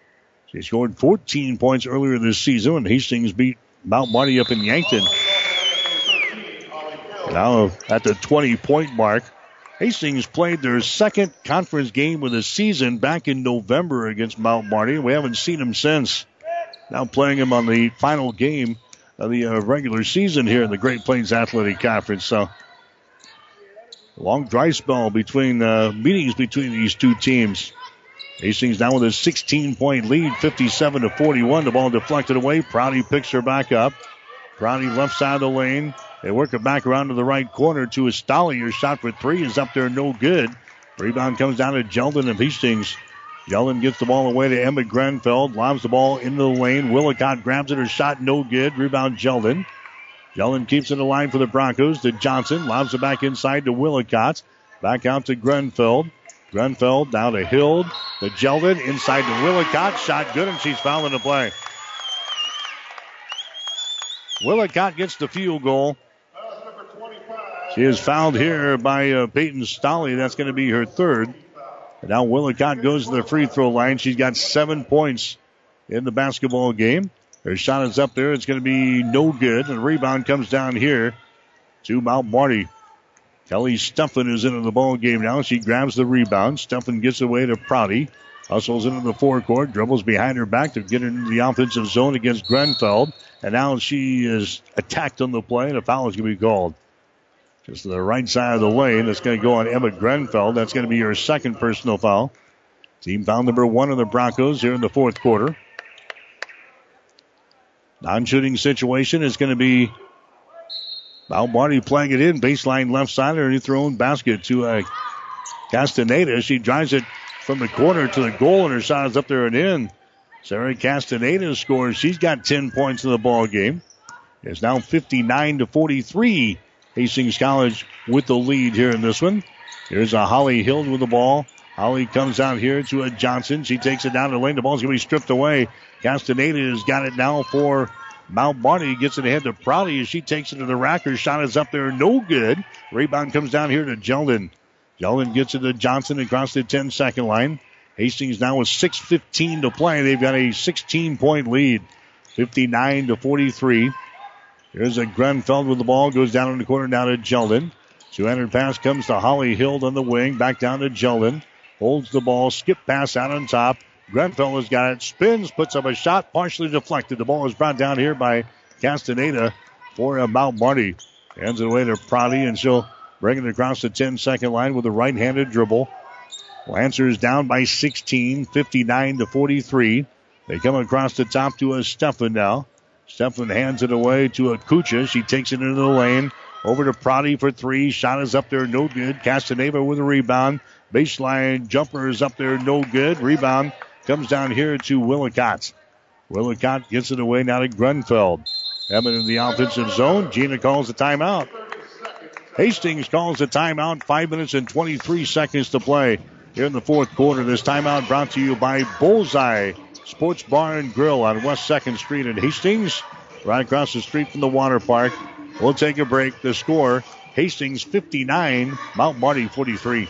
She scored 14 points earlier this season when Hastings beat Mount Marty up in Yankton. Now at the 20 point mark, Hastings played their second conference game of the season back in November against Mount Marty. We haven't seen them since. Now playing them on the final game of the uh, regular season here in the Great Plains Athletic Conference. So, long dry spell between uh, meetings between these two teams. Hastings now with a 16 point lead, 57 to 41. The ball deflected away. Prouty picks her back up. Prouty left side of the lane. They work it back around to the right corner to Estali. Your shot for three is up there, no good. Rebound comes down to Jeldon of Hastings. Jeldon gets the ball away to Emma Grenfell. Lobs the ball into the lane. Willicott grabs it. Her shot no good. Rebound Jeldon. Jeldon keeps it alive for the Broncos to Johnson. Lobs it back inside to Willicott. Back out to Grenfell. Grenfell down to Hild. To Jeldon. Inside to Willicott. Shot good and she's fouling the play. Willicott gets the field goal. She is fouled here by uh, Peyton Stolly. That's going to be her third. And now Willicott goes to the free throw line. She's got seven points in the basketball game. Her shot is up there. It's going to be no good. The rebound comes down here to Mount Marty. Kelly Stuffin is into the ball game now. She grabs the rebound. Stuffin gets away to Prouty. Hustles into the forecourt, dribbles behind her back to get into the offensive zone against Grenfell. And now she is attacked on the play, and a foul is going to be called. Just to the right side of the lane. That's going to go on Emma Grenfell. That's going to be her second personal foul. Team foul number one of the Broncos here in the fourth quarter. Non shooting situation is going to be Mount Marty playing it in, baseline left side underneath their own basket to uh, Castaneda. She drives it from the corner to the goal, and her shot is up there and in. Sarah Castaneda scores. She's got 10 points in the ball game. It's now 59 to 43. Hastings College with the lead here in this one. Here's a Holly Hild with the ball. Holly comes out here to a Johnson. She takes it down the lane. The ball's going to be stripped away. Castaneda has got it now for Mount Marty. Gets it ahead to Prouty as she takes it to the rack. Her shot is up there. No good. Rebound comes down here to Jeldon. Jeldon gets it to Johnson across the 10 second line. Hastings now with 6.15 to play. They've got a 16 point lead. 59 to 43. Here's a Grenfell with the ball. Goes down in the corner down to Jeldon. 200 pass comes to Holly Hild on the wing. Back down to Jeldon. Holds the ball. Skip pass out on top. Grenfell has got it. Spins. Puts up a shot. Partially deflected. The ball is brought down here by Castaneda for Mount Marty. Hands it away to Prouty, and she'll bring it across the 10 second line with a right handed dribble. Lancers down by 16, 59 to 43. They come across the top to a Stefan now. Stefan hands it away to a Kucha. She takes it into the lane. Over to Prouty for three. Shot is up there, no good. Castaneda with a rebound. Baseline jumper is up there, no good. Rebound comes down here to Willicott. Willicott gets it away now to Grenfell. Evan in the offensive zone. Gina calls the timeout. Hastings calls the timeout. Five minutes and 23 seconds to play here in the fourth quarter. This timeout brought to you by Bullseye Sports Bar and Grill on West 2nd Street in Hastings, right across the street from the water park. We'll take a break. The score Hastings 59, Mount Marty 43.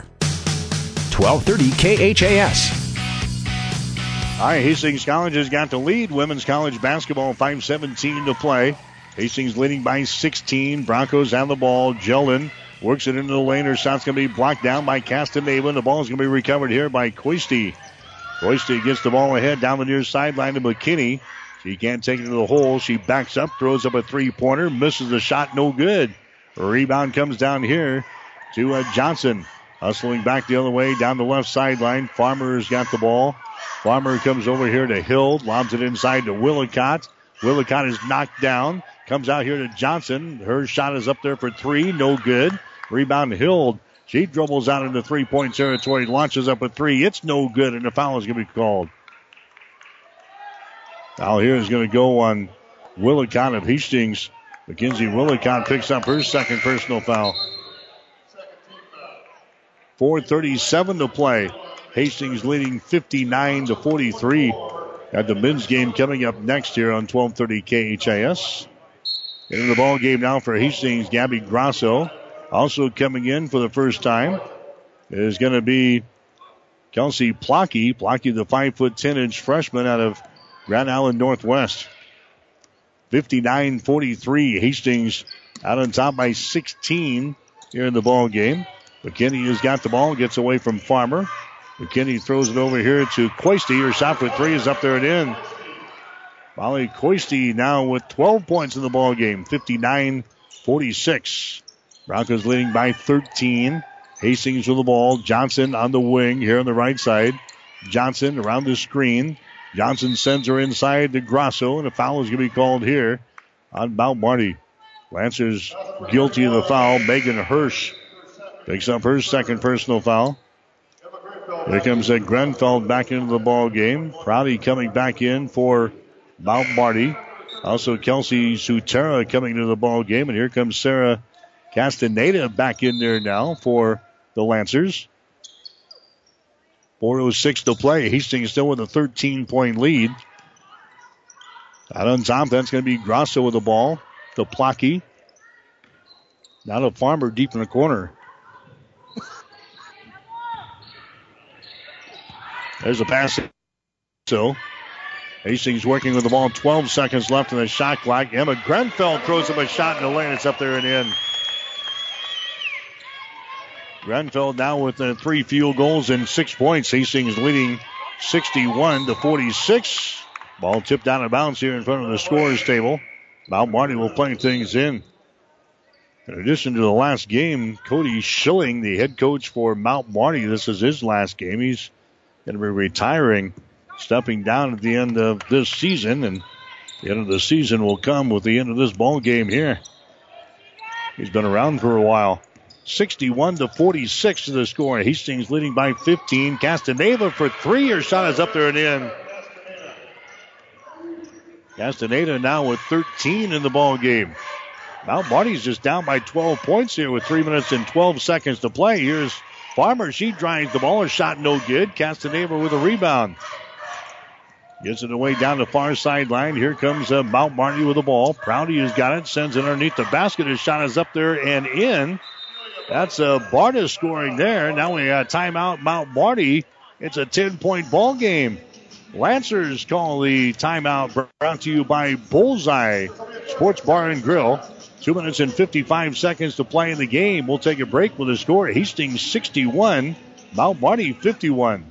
1230 KHAS. All right, Hastings College has got the lead. Women's college basketball, 5-17 to play. Hastings leading by 16. Broncos have the ball. Jeldon works it into the lane. Her shot's going to be blocked down by Castaneda. The ball is going to be recovered here by Coisty. Coisty gets the ball ahead down the near sideline to McKinney. She can't take it to the hole. She backs up, throws up a three-pointer, misses the shot, no good. Rebound comes down here to uh, Johnson. Hustling back the other way down the left sideline. Farmer's got the ball. Farmer comes over here to Hild, lobs it inside to Willicott. Willicott is knocked down. Comes out here to Johnson. Her shot is up there for three. No good. Rebound Hild. She dribbles out into three point territory, launches up a three. It's no good, and the foul is going to be called. Foul here is going to go on Willicott of Hastings. Mackenzie Willicott picks up her second personal foul. 4.37 to play. Hastings leading 59 to 43. At the men's game coming up next here on 1230 KHAS. Into the ball game now for Hastings, Gabby Grosso. Also coming in for the first time is going to be Kelsey Plocky. Plocky, the 5 foot 10 inch freshman out of Grand Island Northwest. 59 43. Hastings out on top by 16 here in the ball game. McKinney has got the ball, gets away from Farmer. McKinney throws it over here to Coisty. Her shot for three is up there and in. Molly Coisty now with 12 points in the ball game, 59-46. Broncos leading by 13. Hastings with the ball. Johnson on the wing here on the right side. Johnson around the screen. Johnson sends her inside to Grosso, and a foul is going to be called here on Mount Marty. Lancers guilty of the foul. Megan Hirsch picks up her second personal foul. Here comes a Grenfell back into the ball game. Prouty coming back in for Mount Marty. Also Kelsey Sutera coming into the ball game, and here comes Sarah Castaneda back in there now for the Lancers. 4.06 to play. Hastings still with a 13 point lead. Out on top, that's going to be Grosso with the ball. To Plocky. Now to Farmer deep in the corner. There's a pass. So Hastings working with the ball. 12 seconds left in the shot clock. Emma Grenfell throws him a shot in the lane. It's up there and in. Grenfell now with three field goals and six points. Hastings leading 61 to 46. Ball tipped out of bounds here in front of the scorers table. Mount Marty will play things in. In addition to the last game, Cody Schilling, the head coach for Mount Marty, this is his last game. He's going to be retiring, stepping down at the end of this season, and the end of the season will come with the end of this ball game here. He's been around for a while. 61 to 46 to the score. Hastings leading by 15. Castaneda for three. Her shot is up there and in. Castaneda now with 13 in the ball game. Mount Marty's just down by 12 points here with three minutes and 12 seconds to play. Here's Farmer. She drives the ball. Her shot no good. Castaneda with a rebound. Gets it away down the far sideline. Here comes uh, Mount Marty with the ball. Prouty has got it. Sends it underneath the basket. His shot is up there and in. That's uh, Barta scoring there. Now we got timeout Mount Marty. It's a 10 point ball game. Lancers call the timeout brought to you by Bullseye Sports Bar and Grill. Two minutes and 55 seconds to play in the game. We'll take a break with a score. Hastings 61, Mount Marty 51.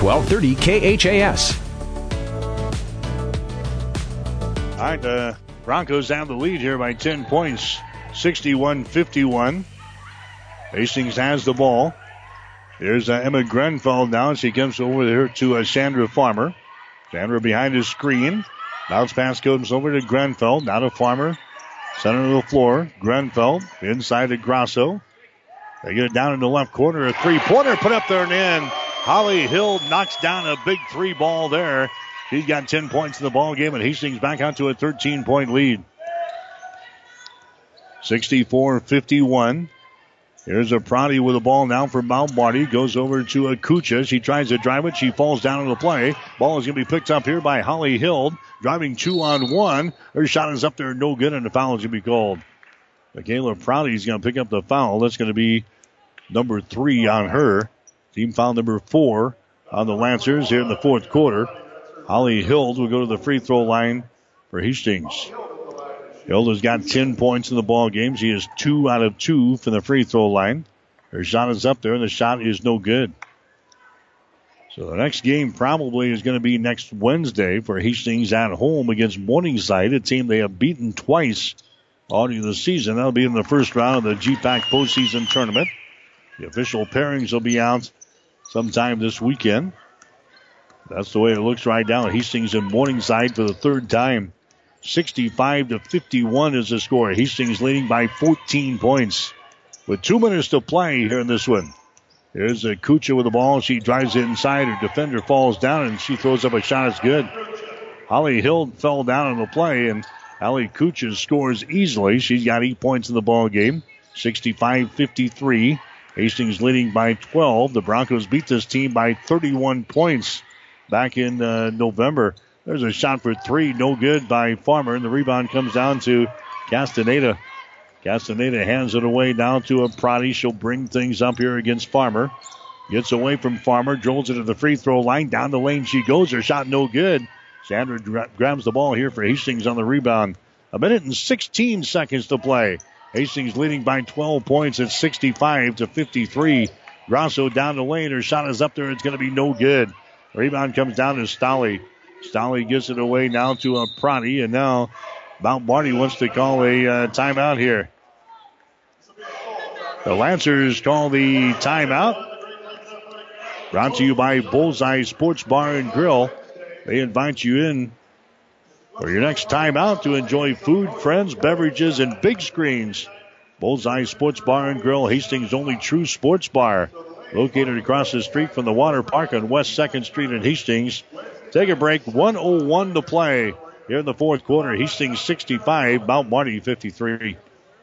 1230 KHAS. All right, the Broncos have the lead here by 10 points, 61 51. Hastings has the ball. There's uh, Emma Grenfell now. She comes over there to uh, Chandra Farmer. Chandra behind the screen. Bounce pass comes over to Grenfell. Now to Farmer. Center of the floor. Grenfell inside to Grosso. They get it down in the left corner. A three pointer put up there and in. Holly Hild knocks down a big three ball there. He's got 10 points in the ball game, and Hastings back out to a 13 point lead. 64 51. Here's a Prouty with the ball now for Mount Marty. Goes over to Akucha. She tries to drive it. She falls down on the play. Ball is going to be picked up here by Holly Hild. Driving two on one. Her shot is up there, no good, and the foul is going to be called. Michaela Prouty is going to pick up the foul. That's going to be number three on her. Team foul number four on the Lancers here in the fourth quarter. Holly Hild will go to the free throw line for Hastings. Hild has got 10 points in the ball game. She is two out of two from the free throw line. Her shot is up there and the shot is no good. So the next game probably is going to be next Wednesday for Hastings at home against Morningside, a team they have beaten twice already the season. That'll be in the first round of the GPAC postseason tournament. The official pairings will be out sometime this weekend. That's the way it looks right now. Hastings in Morningside for the third time. 65 to 51 is the score. Hastings leading by 14 points. With two minutes to play here in this one. There's a Kucha with the ball. She drives it inside. Her defender falls down and she throws up a shot. It's good. Holly Hild fell down on the play and Ali Kucha scores easily. She's got eight points in the ball game. 65-53. Hastings leading by 12. The Broncos beat this team by 31 points back in uh, November. There's a shot for three, no good by Farmer, and the rebound comes down to Castaneda. Castaneda hands it away down to a Prouty. She'll bring things up here against Farmer. Gets away from Farmer, drills it to the free throw line. Down the lane she goes. Her shot no good. Chandra gra- grabs the ball here for Hastings on the rebound. A minute and 16 seconds to play. Hastings leading by 12 points at 65 to 53. Grosso down the lane. Her shot is up there. It's going to be no good. Rebound comes down to Stolly. Stolly gets it away now to a Prouty, and now Mount Marty wants to call a uh, timeout here. The Lancers call the timeout. Brought to you by Bullseye Sports Bar and Grill. They invite you in for your next time out to enjoy food, friends, beverages, and big screens. Bullseye Sports Bar and Grill, Hastings' only true sports bar. Located across the street from the water park on West 2nd Street in Hastings. Take a break. 101 to play here in the fourth quarter. Hastings 65, Mount Marty 53.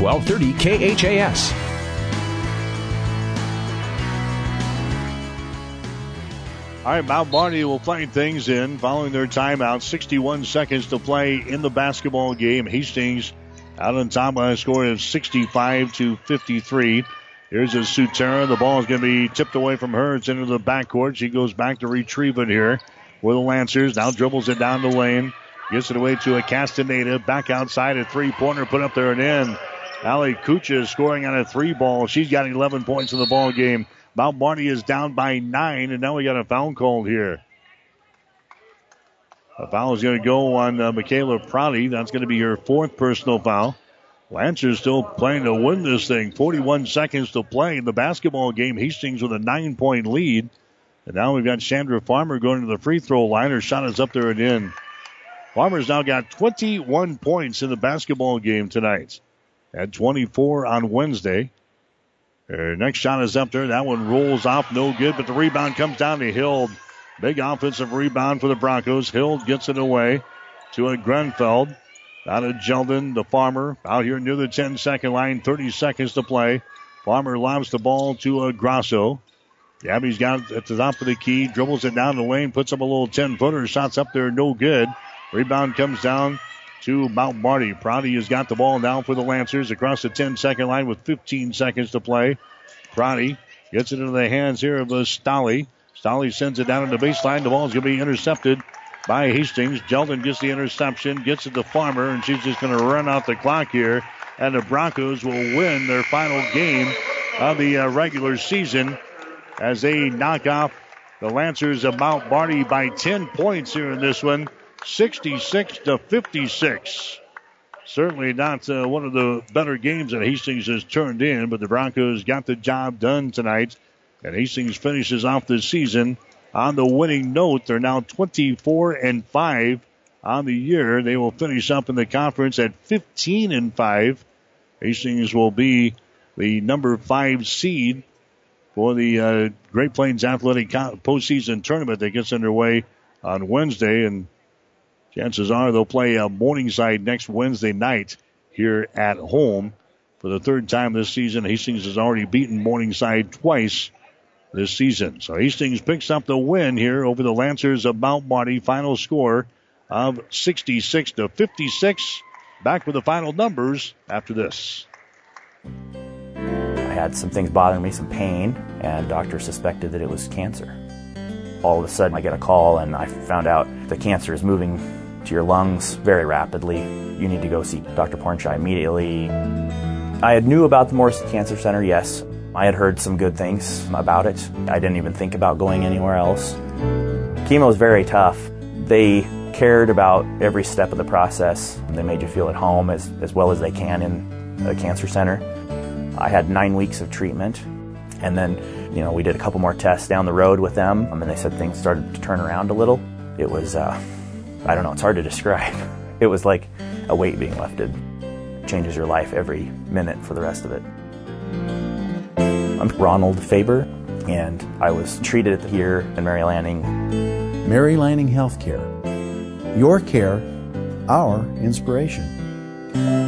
1230 KHAS. All right, Mount Marty will play things in following their timeout. 61 seconds to play in the basketball game. Hastings out on top by a score of 65 to 53. Here's a Sutera. The ball is going to be tipped away from her. It's into the backcourt. She goes back to retrieve it here for the Lancers. Now dribbles it down the lane. Gets it away to a Castaneda. Back outside a three pointer put up there and in. Ali Kucha is scoring on a three ball. She's got 11 points in the ball game. Mount Marty is down by nine, and now we got a foul called here. A foul is going to go on uh, Michaela Prouty. That's going to be her fourth personal foul. Lancers still playing to win this thing. 41 seconds to play in the basketball game. Hastings with a nine point lead. And now we've got Chandra Farmer going to the free throw line. Her shot is up there and in. Farmer's now got 21 points in the basketball game tonight. Had 24 on Wednesday. Her next shot is up there. That one rolls off, no good, but the rebound comes down to Hild. Big offensive rebound for the Broncos. Hild gets it away to a Grenfell. Out of Jeldon, the farmer, out here near the 10 second line, 30 seconds to play. Farmer lobs the ball to a Grosso. Gabby's got it at the top of the key, dribbles it down the lane, puts up a little 10 footer, shots up there, no good. Rebound comes down to Mount Marty. Prouty has got the ball now for the Lancers across the 10 second line with 15 seconds to play. Prouty gets it into the hands here of Stolly. Stolly sends it down in the baseline. The ball is going to be intercepted by Hastings. Jeldon gets the interception, gets it to Farmer, and she's just going to run out the clock here. And the Broncos will win their final game of the uh, regular season as they knock off the Lancers of Mount Marty by 10 points here in this one. 66 to 56. Certainly not uh, one of the better games that Hastings has turned in, but the Broncos got the job done tonight. And Hastings finishes off the season on the winning note. They're now 24 and 5 on the year. They will finish up in the conference at 15 and 5. Hastings will be the number 5 seed for the uh, Great Plains Athletic postseason tournament that gets underway on Wednesday. And chances are they'll play a Morningside next Wednesday night here at home for the third time this season. Hastings has already beaten Morningside twice this season. So Hastings picks up the win here over the Lancers of Mount Marty. Final score of 66 to 56. Back with the final numbers after this. I had some things bothering me, some pain, and doctor suspected that it was cancer. All of a sudden, I get a call, and I found out the cancer is moving to your lungs very rapidly. You need to go see Dr. Pornchai immediately. I had knew about the Morris Cancer Center, yes. I had heard some good things about it. I didn't even think about going anywhere else. Chemo is very tough. They cared about every step of the process. They made you feel at home as, as well as they can in a cancer center. I had nine weeks of treatment, and then, you know, we did a couple more tests down the road with them, and they said things started to turn around a little. It was, uh, I don't know, it's hard to describe. It was like a weight being lifted. It changes your life every minute for the rest of it. I'm Ronald Faber, and I was treated here in Mary Lanning. Mary Lanning Healthcare. Your care, our inspiration.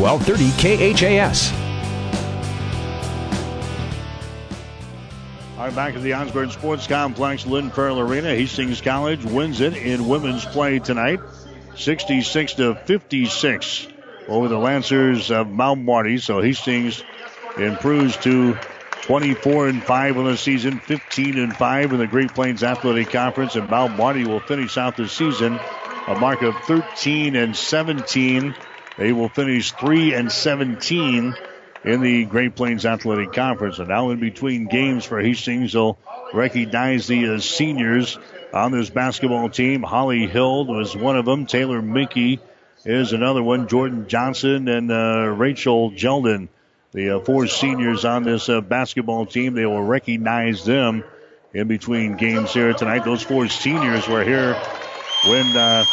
1230 KHAS. All right, back at the Osborne Sports Complex, Lynn Farrell Arena. Hastings College wins it in women's play tonight, 66 to 56 over the Lancers of Mount Marty. So Hastings improves to 24 and 5 on the season, 15 and 5 in the Great Plains Athletic Conference, and Mount Marty will finish out the season a mark of 13 and 17. They will finish 3 and 17 in the Great Plains Athletic Conference. And now in between games for Hastings, they'll recognize the uh, seniors on this basketball team. Holly Hild was one of them. Taylor Mickey is another one. Jordan Johnson and uh, Rachel Jeldon, the uh, four seniors on this uh, basketball team. They will recognize them in between games here tonight. Those four seniors were here when uh,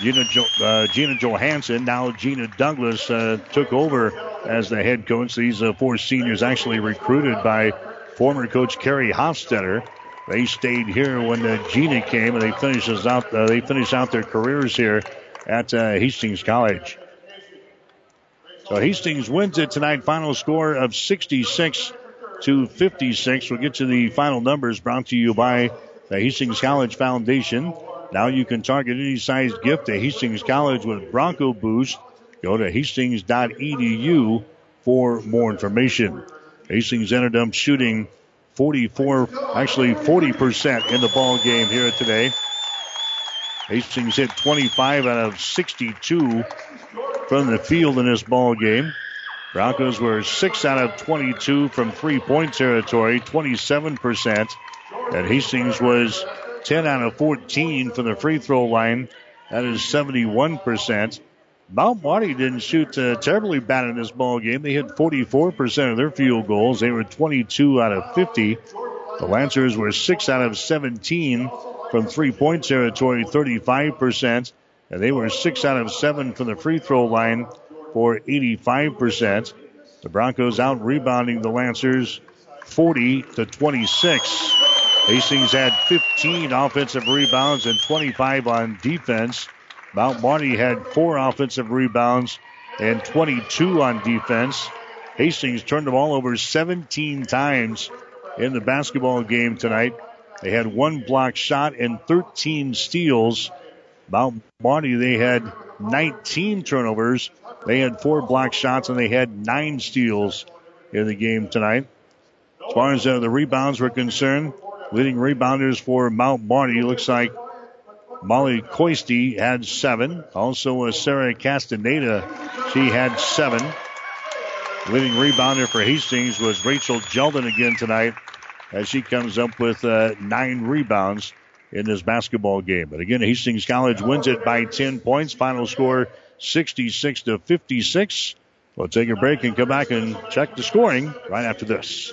Gina, jo- uh, Gina Johansson, now Gina Douglas, uh, took over as the head coach. These uh, four seniors actually recruited by former coach Kerry Hofstetter. They stayed here when uh, Gina came, and they finishes out. Uh, they finish out their careers here at uh, Hastings College. So Hastings wins it tonight. Final score of 66 to 56. We'll get to the final numbers brought to you by the Hastings College Foundation. Now you can target any size gift to Hastings College with Bronco Boost. Go to hastings.edu for more information. Hastings ended up shooting 44, actually 40% in the ball game here today. Hastings hit 25 out of 62 from the field in this ball game. Broncos were 6 out of 22 from three point territory, 27%. And Hastings was 10 out of 14 from the free throw line. That is 71%. Mount Marty didn't shoot uh, terribly bad in this ball game. They hit 44% of their field goals. They were 22 out of 50. The Lancers were 6 out of 17 from three point territory, 35%. And they were 6 out of 7 from the free throw line for 85%. The Broncos out rebounding the Lancers 40 to 26. Hastings had 15 offensive rebounds and 25 on defense. Mount Marty had four offensive rebounds and 22 on defense. Hastings turned the ball over 17 times in the basketball game tonight. They had one block shot and 13 steals. Mount Marty, they had 19 turnovers. They had four block shots and they had nine steals in the game tonight. As far as uh, the rebounds were concerned, leading rebounders for Mount Marty looks like Molly Coisty had seven. Also, uh, Sarah Castaneda, she had seven. Leading rebounder for Hastings was Rachel Jeldon again tonight as she comes up with uh, nine rebounds in this basketball game. But again, Hastings College wins it by 10 points. Final score 66 to 56. We'll take a break and come back and check the scoring right after this.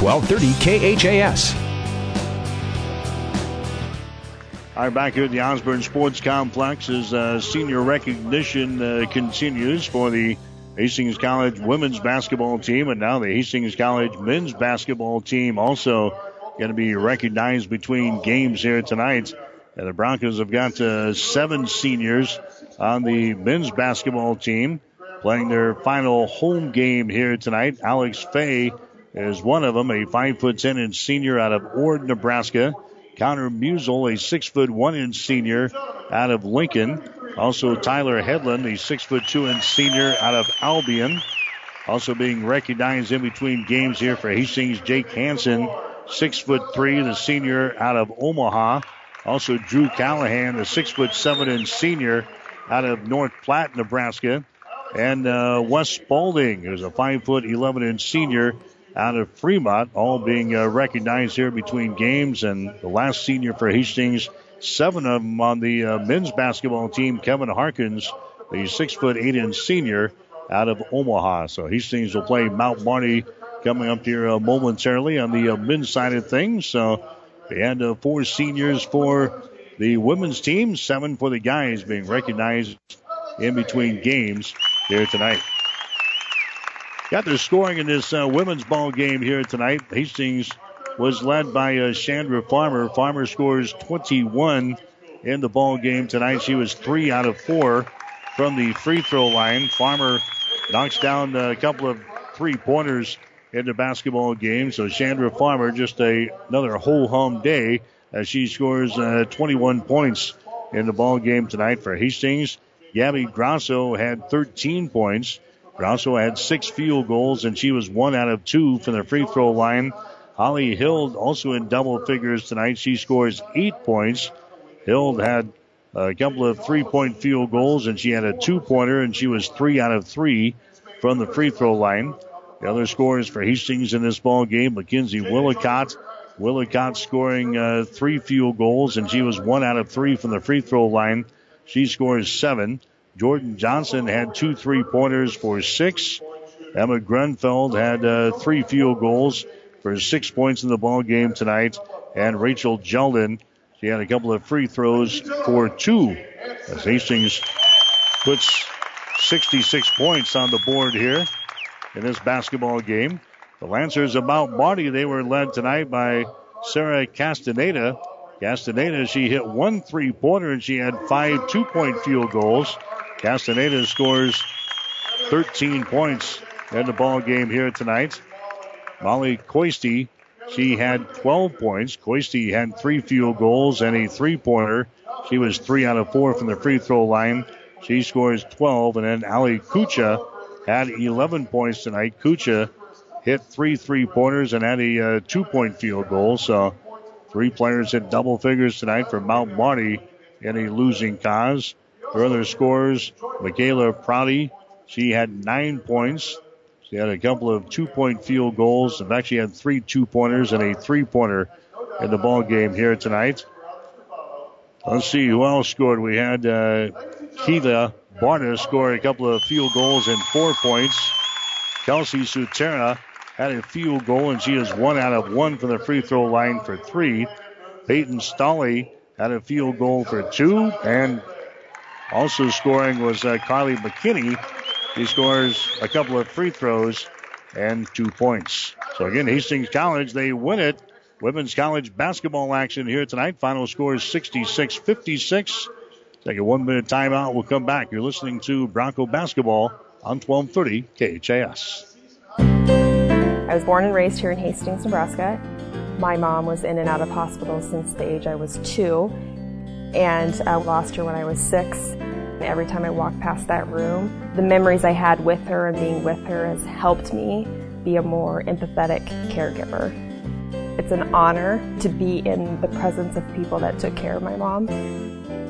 1230 KHAS. All right, back here at the Osborne Sports Complex as uh, senior recognition uh, continues for the Hastings College women's basketball team, and now the Hastings College men's basketball team also going to be recognized between games here tonight. And the Broncos have got uh, seven seniors on the men's basketball team playing their final home game here tonight. Alex Fay is one of them, a five foot ten inch senior out of Ord, Nebraska. Connor Musel, a six foot one inch senior out of Lincoln. Also Tyler Headland, a six foot two inch senior out of Albion. Also being recognized in between games here for Hastings, Jake Hansen, six foot three, the senior out of Omaha. Also Drew Callahan, the six foot seven and senior out of North Platte, Nebraska. And uh, Wes Spalding, who's a five foot eleven inch senior out of Fremont, all being uh, recognized here between games. And the last senior for Hastings, seven of them on the uh, men's basketball team, Kevin Harkins, the six foot eight inch senior out of Omaha. So Hastings will play Mount Marty coming up here uh, momentarily on the uh, men's side of things. So we had uh, four seniors for the women's team, seven for the guys being recognized in between games here tonight. Got their scoring in this uh, women's ball game here tonight. Hastings was led by uh, Chandra Farmer. Farmer scores 21 in the ball game tonight. She was three out of four from the free throw line. Farmer knocks down a couple of three pointers in the basketball game. So Chandra Farmer just a, another whole hum day as she scores uh, 21 points in the ball game tonight for Hastings. Gabby Grosso had 13 points. Grosso had six field goals, and she was one out of two from the free throw line. Holly Hild also in double figures tonight. She scores eight points. Hild had a couple of three point field goals, and she had a two pointer, and she was three out of three from the free throw line. The other scores for Hastings in this ball game, Mackenzie Willicott. Willicott scoring uh, three field goals, and she was one out of three from the free throw line. She scores seven. Jordan Johnson had two three pointers for six. Emma Grenfell had uh, three field goals for six points in the ball game tonight. And Rachel Jeldon, she had a couple of free throws for two. As Hastings puts 66 points on the board here in this basketball game. The Lancers about Marty, they were led tonight by Sarah Castaneda. Castaneda, she hit one three pointer and she had five two point field goals. Castaneda scores 13 points in the ball game here tonight. Molly Coisty, she had 12 points. Coisty had three field goals and a three pointer. She was three out of four from the free throw line. She scores 12. And then Ali Kucha had 11 points tonight. Kucha hit three three pointers and had a uh, two point field goal. So three players hit double figures tonight for Mount Marty in a losing cause. Her other scores, Michaela Prouty, she had nine points. She had a couple of two point field goals. In fact, she had three two pointers and a three pointer in the ball game here tonight. Let's see who else scored. We had uh, Keela Barna score a couple of field goals and four points. Kelsey Sutera had a field goal and she is one out of one from the free throw line for three. Peyton Stolley had a field goal for two and also scoring was uh, Carly McKinney. He scores a couple of free throws and two points. So again, Hastings College, they win it. Women's college basketball action here tonight. Final score is 66-56. Take a one minute timeout. We'll come back. You're listening to Bronco basketball on 1230 KHAS. I was born and raised here in Hastings, Nebraska. My mom was in and out of hospital since the age I was two and I lost her when I was six. Every time I walk past that room, the memories I had with her and being with her has helped me be a more empathetic caregiver. It's an honor to be in the presence of people that took care of my mom.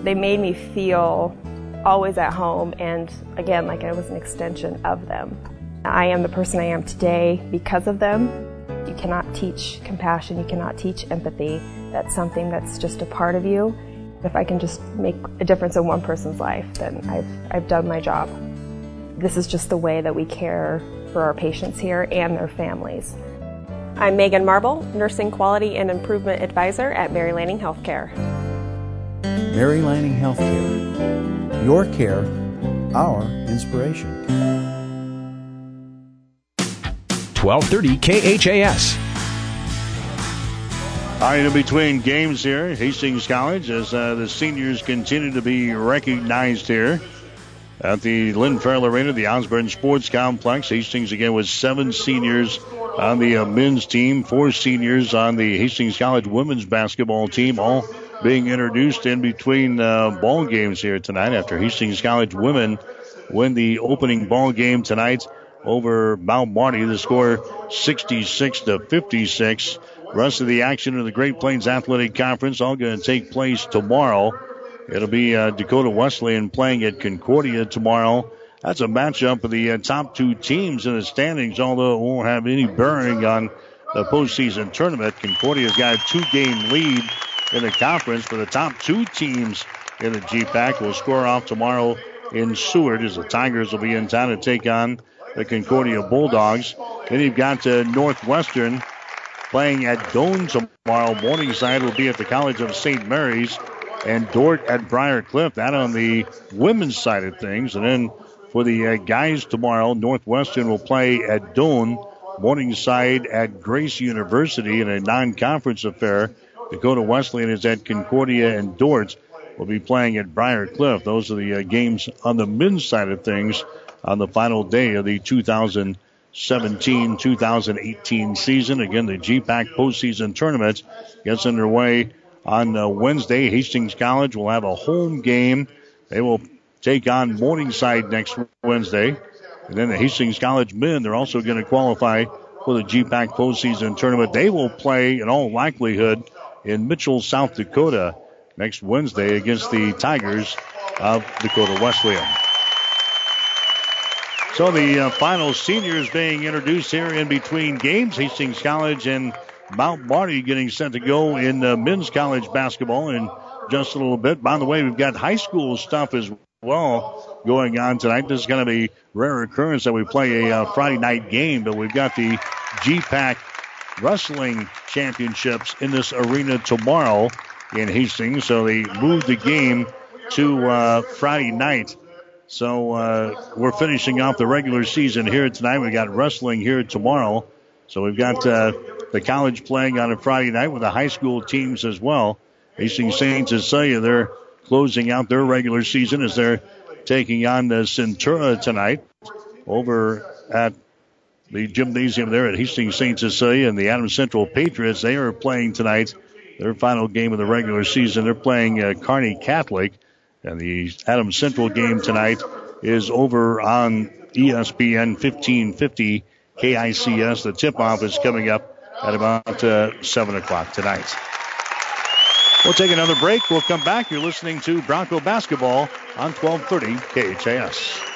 They made me feel always at home and again like I was an extension of them. I am the person I am today because of them. You cannot teach compassion, you cannot teach empathy. That's something that's just a part of you if I can just make a difference in one person's life, then I've, I've done my job. This is just the way that we care for our patients here and their families. I'm Megan Marble, Nursing Quality and Improvement Advisor at Mary Lanning Healthcare. Mary Lanning Healthcare. Your care, our inspiration. 1230 KHAS. All right, in between games here, Hastings College, as uh, the seniors continue to be recognized here at the Lynn Farrell Arena, the Osborne Sports Complex. Hastings again with seven seniors on the uh, men's team, four seniors on the Hastings College women's basketball team, all being introduced in between uh, ball games here tonight after Hastings College women win the opening ball game tonight over Mount Marty. The score 66 to 56. Rest of the action in the Great Plains Athletic Conference all going to take place tomorrow. It'll be uh, Dakota Wesleyan playing at Concordia tomorrow. That's a matchup of the uh, top two teams in the standings, although it won't have any bearing on the postseason tournament. Concordia's got a two-game lead in the conference for the top two teams in the GPAC. Will score off tomorrow in Seward as the Tigers will be in town to take on the Concordia Bulldogs. Then you've got uh, Northwestern playing at Doane tomorrow. Morningside will be at the College of St. Mary's and Dordt at Briar Cliff. That on the women's side of things. And then for the uh, guys tomorrow, Northwestern will play at Doane. Morningside at Grace University in a non-conference affair. Dakota Wesleyan is at Concordia and Dordt will be playing at Briar Cliff. Those are the uh, games on the men's side of things on the final day of the 2017-2018 season. Again, the GPAC postseason tournament gets underway on uh, Wednesday. Hastings College will have a home game. They will take on Morningside next Wednesday. And then the Hastings College men, they're also going to qualify for the GPAC postseason tournament. They will play, in all likelihood, in Mitchell, South Dakota next Wednesday against the Tigers of Dakota Wesleyan. So the uh, final seniors being introduced here in between games. Hastings College and Mount Marty getting set to go in uh, men's college basketball in just a little bit. By the way, we've got high school stuff as well going on tonight. This is going to be rare occurrence that we play a uh, Friday night game, but we've got the GPAC wrestling championships in this arena tomorrow in Hastings. So they moved the game to uh, Friday night. So uh, we're finishing off the regular season here tonight. We got wrestling here tomorrow. So we've got uh, the college playing on a Friday night with the high school teams as well. Hastings St. Cecilia, they're closing out their regular season as they're taking on the Centura tonight over at the gymnasium there at Hastings St. Cecilia and the Adams Central Patriots. They are playing tonight their final game of the regular season. They're playing uh, Kearney Catholic, and the Adams Central game tonight is over on ESPN 1550 KICS. The tip-off is coming up at about uh, 7 o'clock tonight. We'll take another break. We'll come back. You're listening to Bronco Basketball on 1230 KHAS.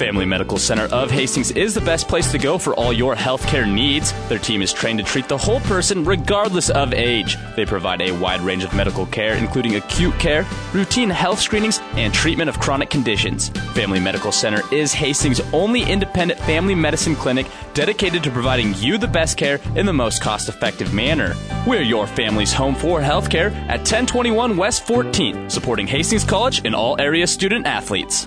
Family Medical Center of Hastings is the best place to go for all your healthcare needs. Their team is trained to treat the whole person regardless of age. They provide a wide range of medical care, including acute care, routine health screenings, and treatment of chronic conditions. Family Medical Center is Hastings' only independent family medicine clinic dedicated to providing you the best care in the most cost effective manner. We're your family's home for healthcare at 1021 West 14th, supporting Hastings College and all area student athletes.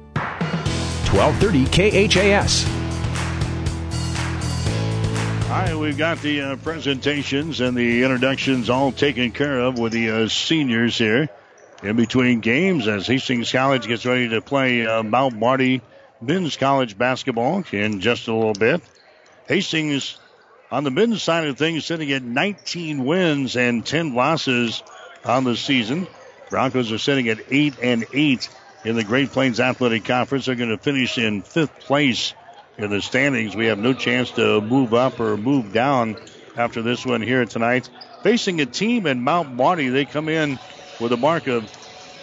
1230 KHAS. All right, we've got the uh, presentations and the introductions all taken care of with the uh, seniors here. In between games, as Hastings College gets ready to play uh, Mount Marty men's college basketball in just a little bit. Hastings, on the men's side of things, sitting at 19 wins and 10 losses on the season. Broncos are sitting at 8 and 8 in the Great Plains Athletic Conference. They're going to finish in fifth place in the standings. We have no chance to move up or move down after this one here tonight. Facing a team in Mount Marty, they come in with a mark of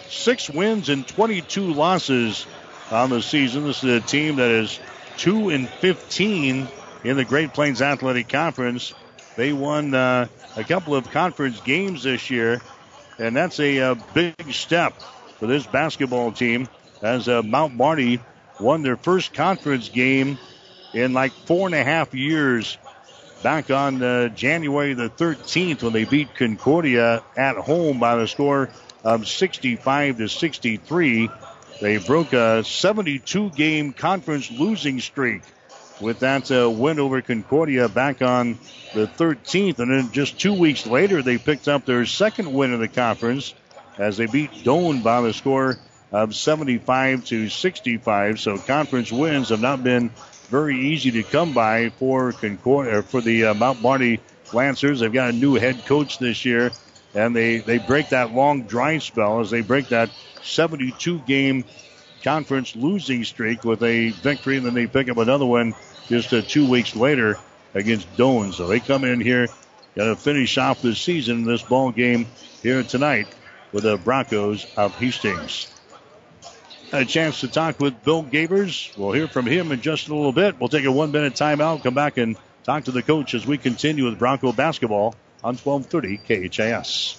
six wins and 22 losses on the season. This is a team that is two and 15 in the Great Plains Athletic Conference. They won uh, a couple of conference games this year, and that's a, a big step for this basketball team as uh, Mount Marty won their first conference game in like four and a half years back on uh, January the 13th when they beat Concordia at home by the score of 65 to 63. They broke a 72 game conference losing streak with that uh, win over Concordia back on the 13th. And then just two weeks later, they picked up their second win in the conference as they beat Doane by the score of 75 to 65. So conference wins have not been very easy to come by for Concordia, for the uh, Mount Marty Lancers. They've got a new head coach this year, and they, they break that long dry spell as they break that 72 game conference losing streak with a victory, and then they pick up another one just uh, two weeks later against Doane. So they come in here, got to finish off the season in this ball game here tonight with the Broncos of Hastings. A chance to talk with Bill Gabers. We'll hear from him in just a little bit. We'll take a one minute timeout, come back and talk to the coach as we continue with Bronco basketball on 1230 KHAS.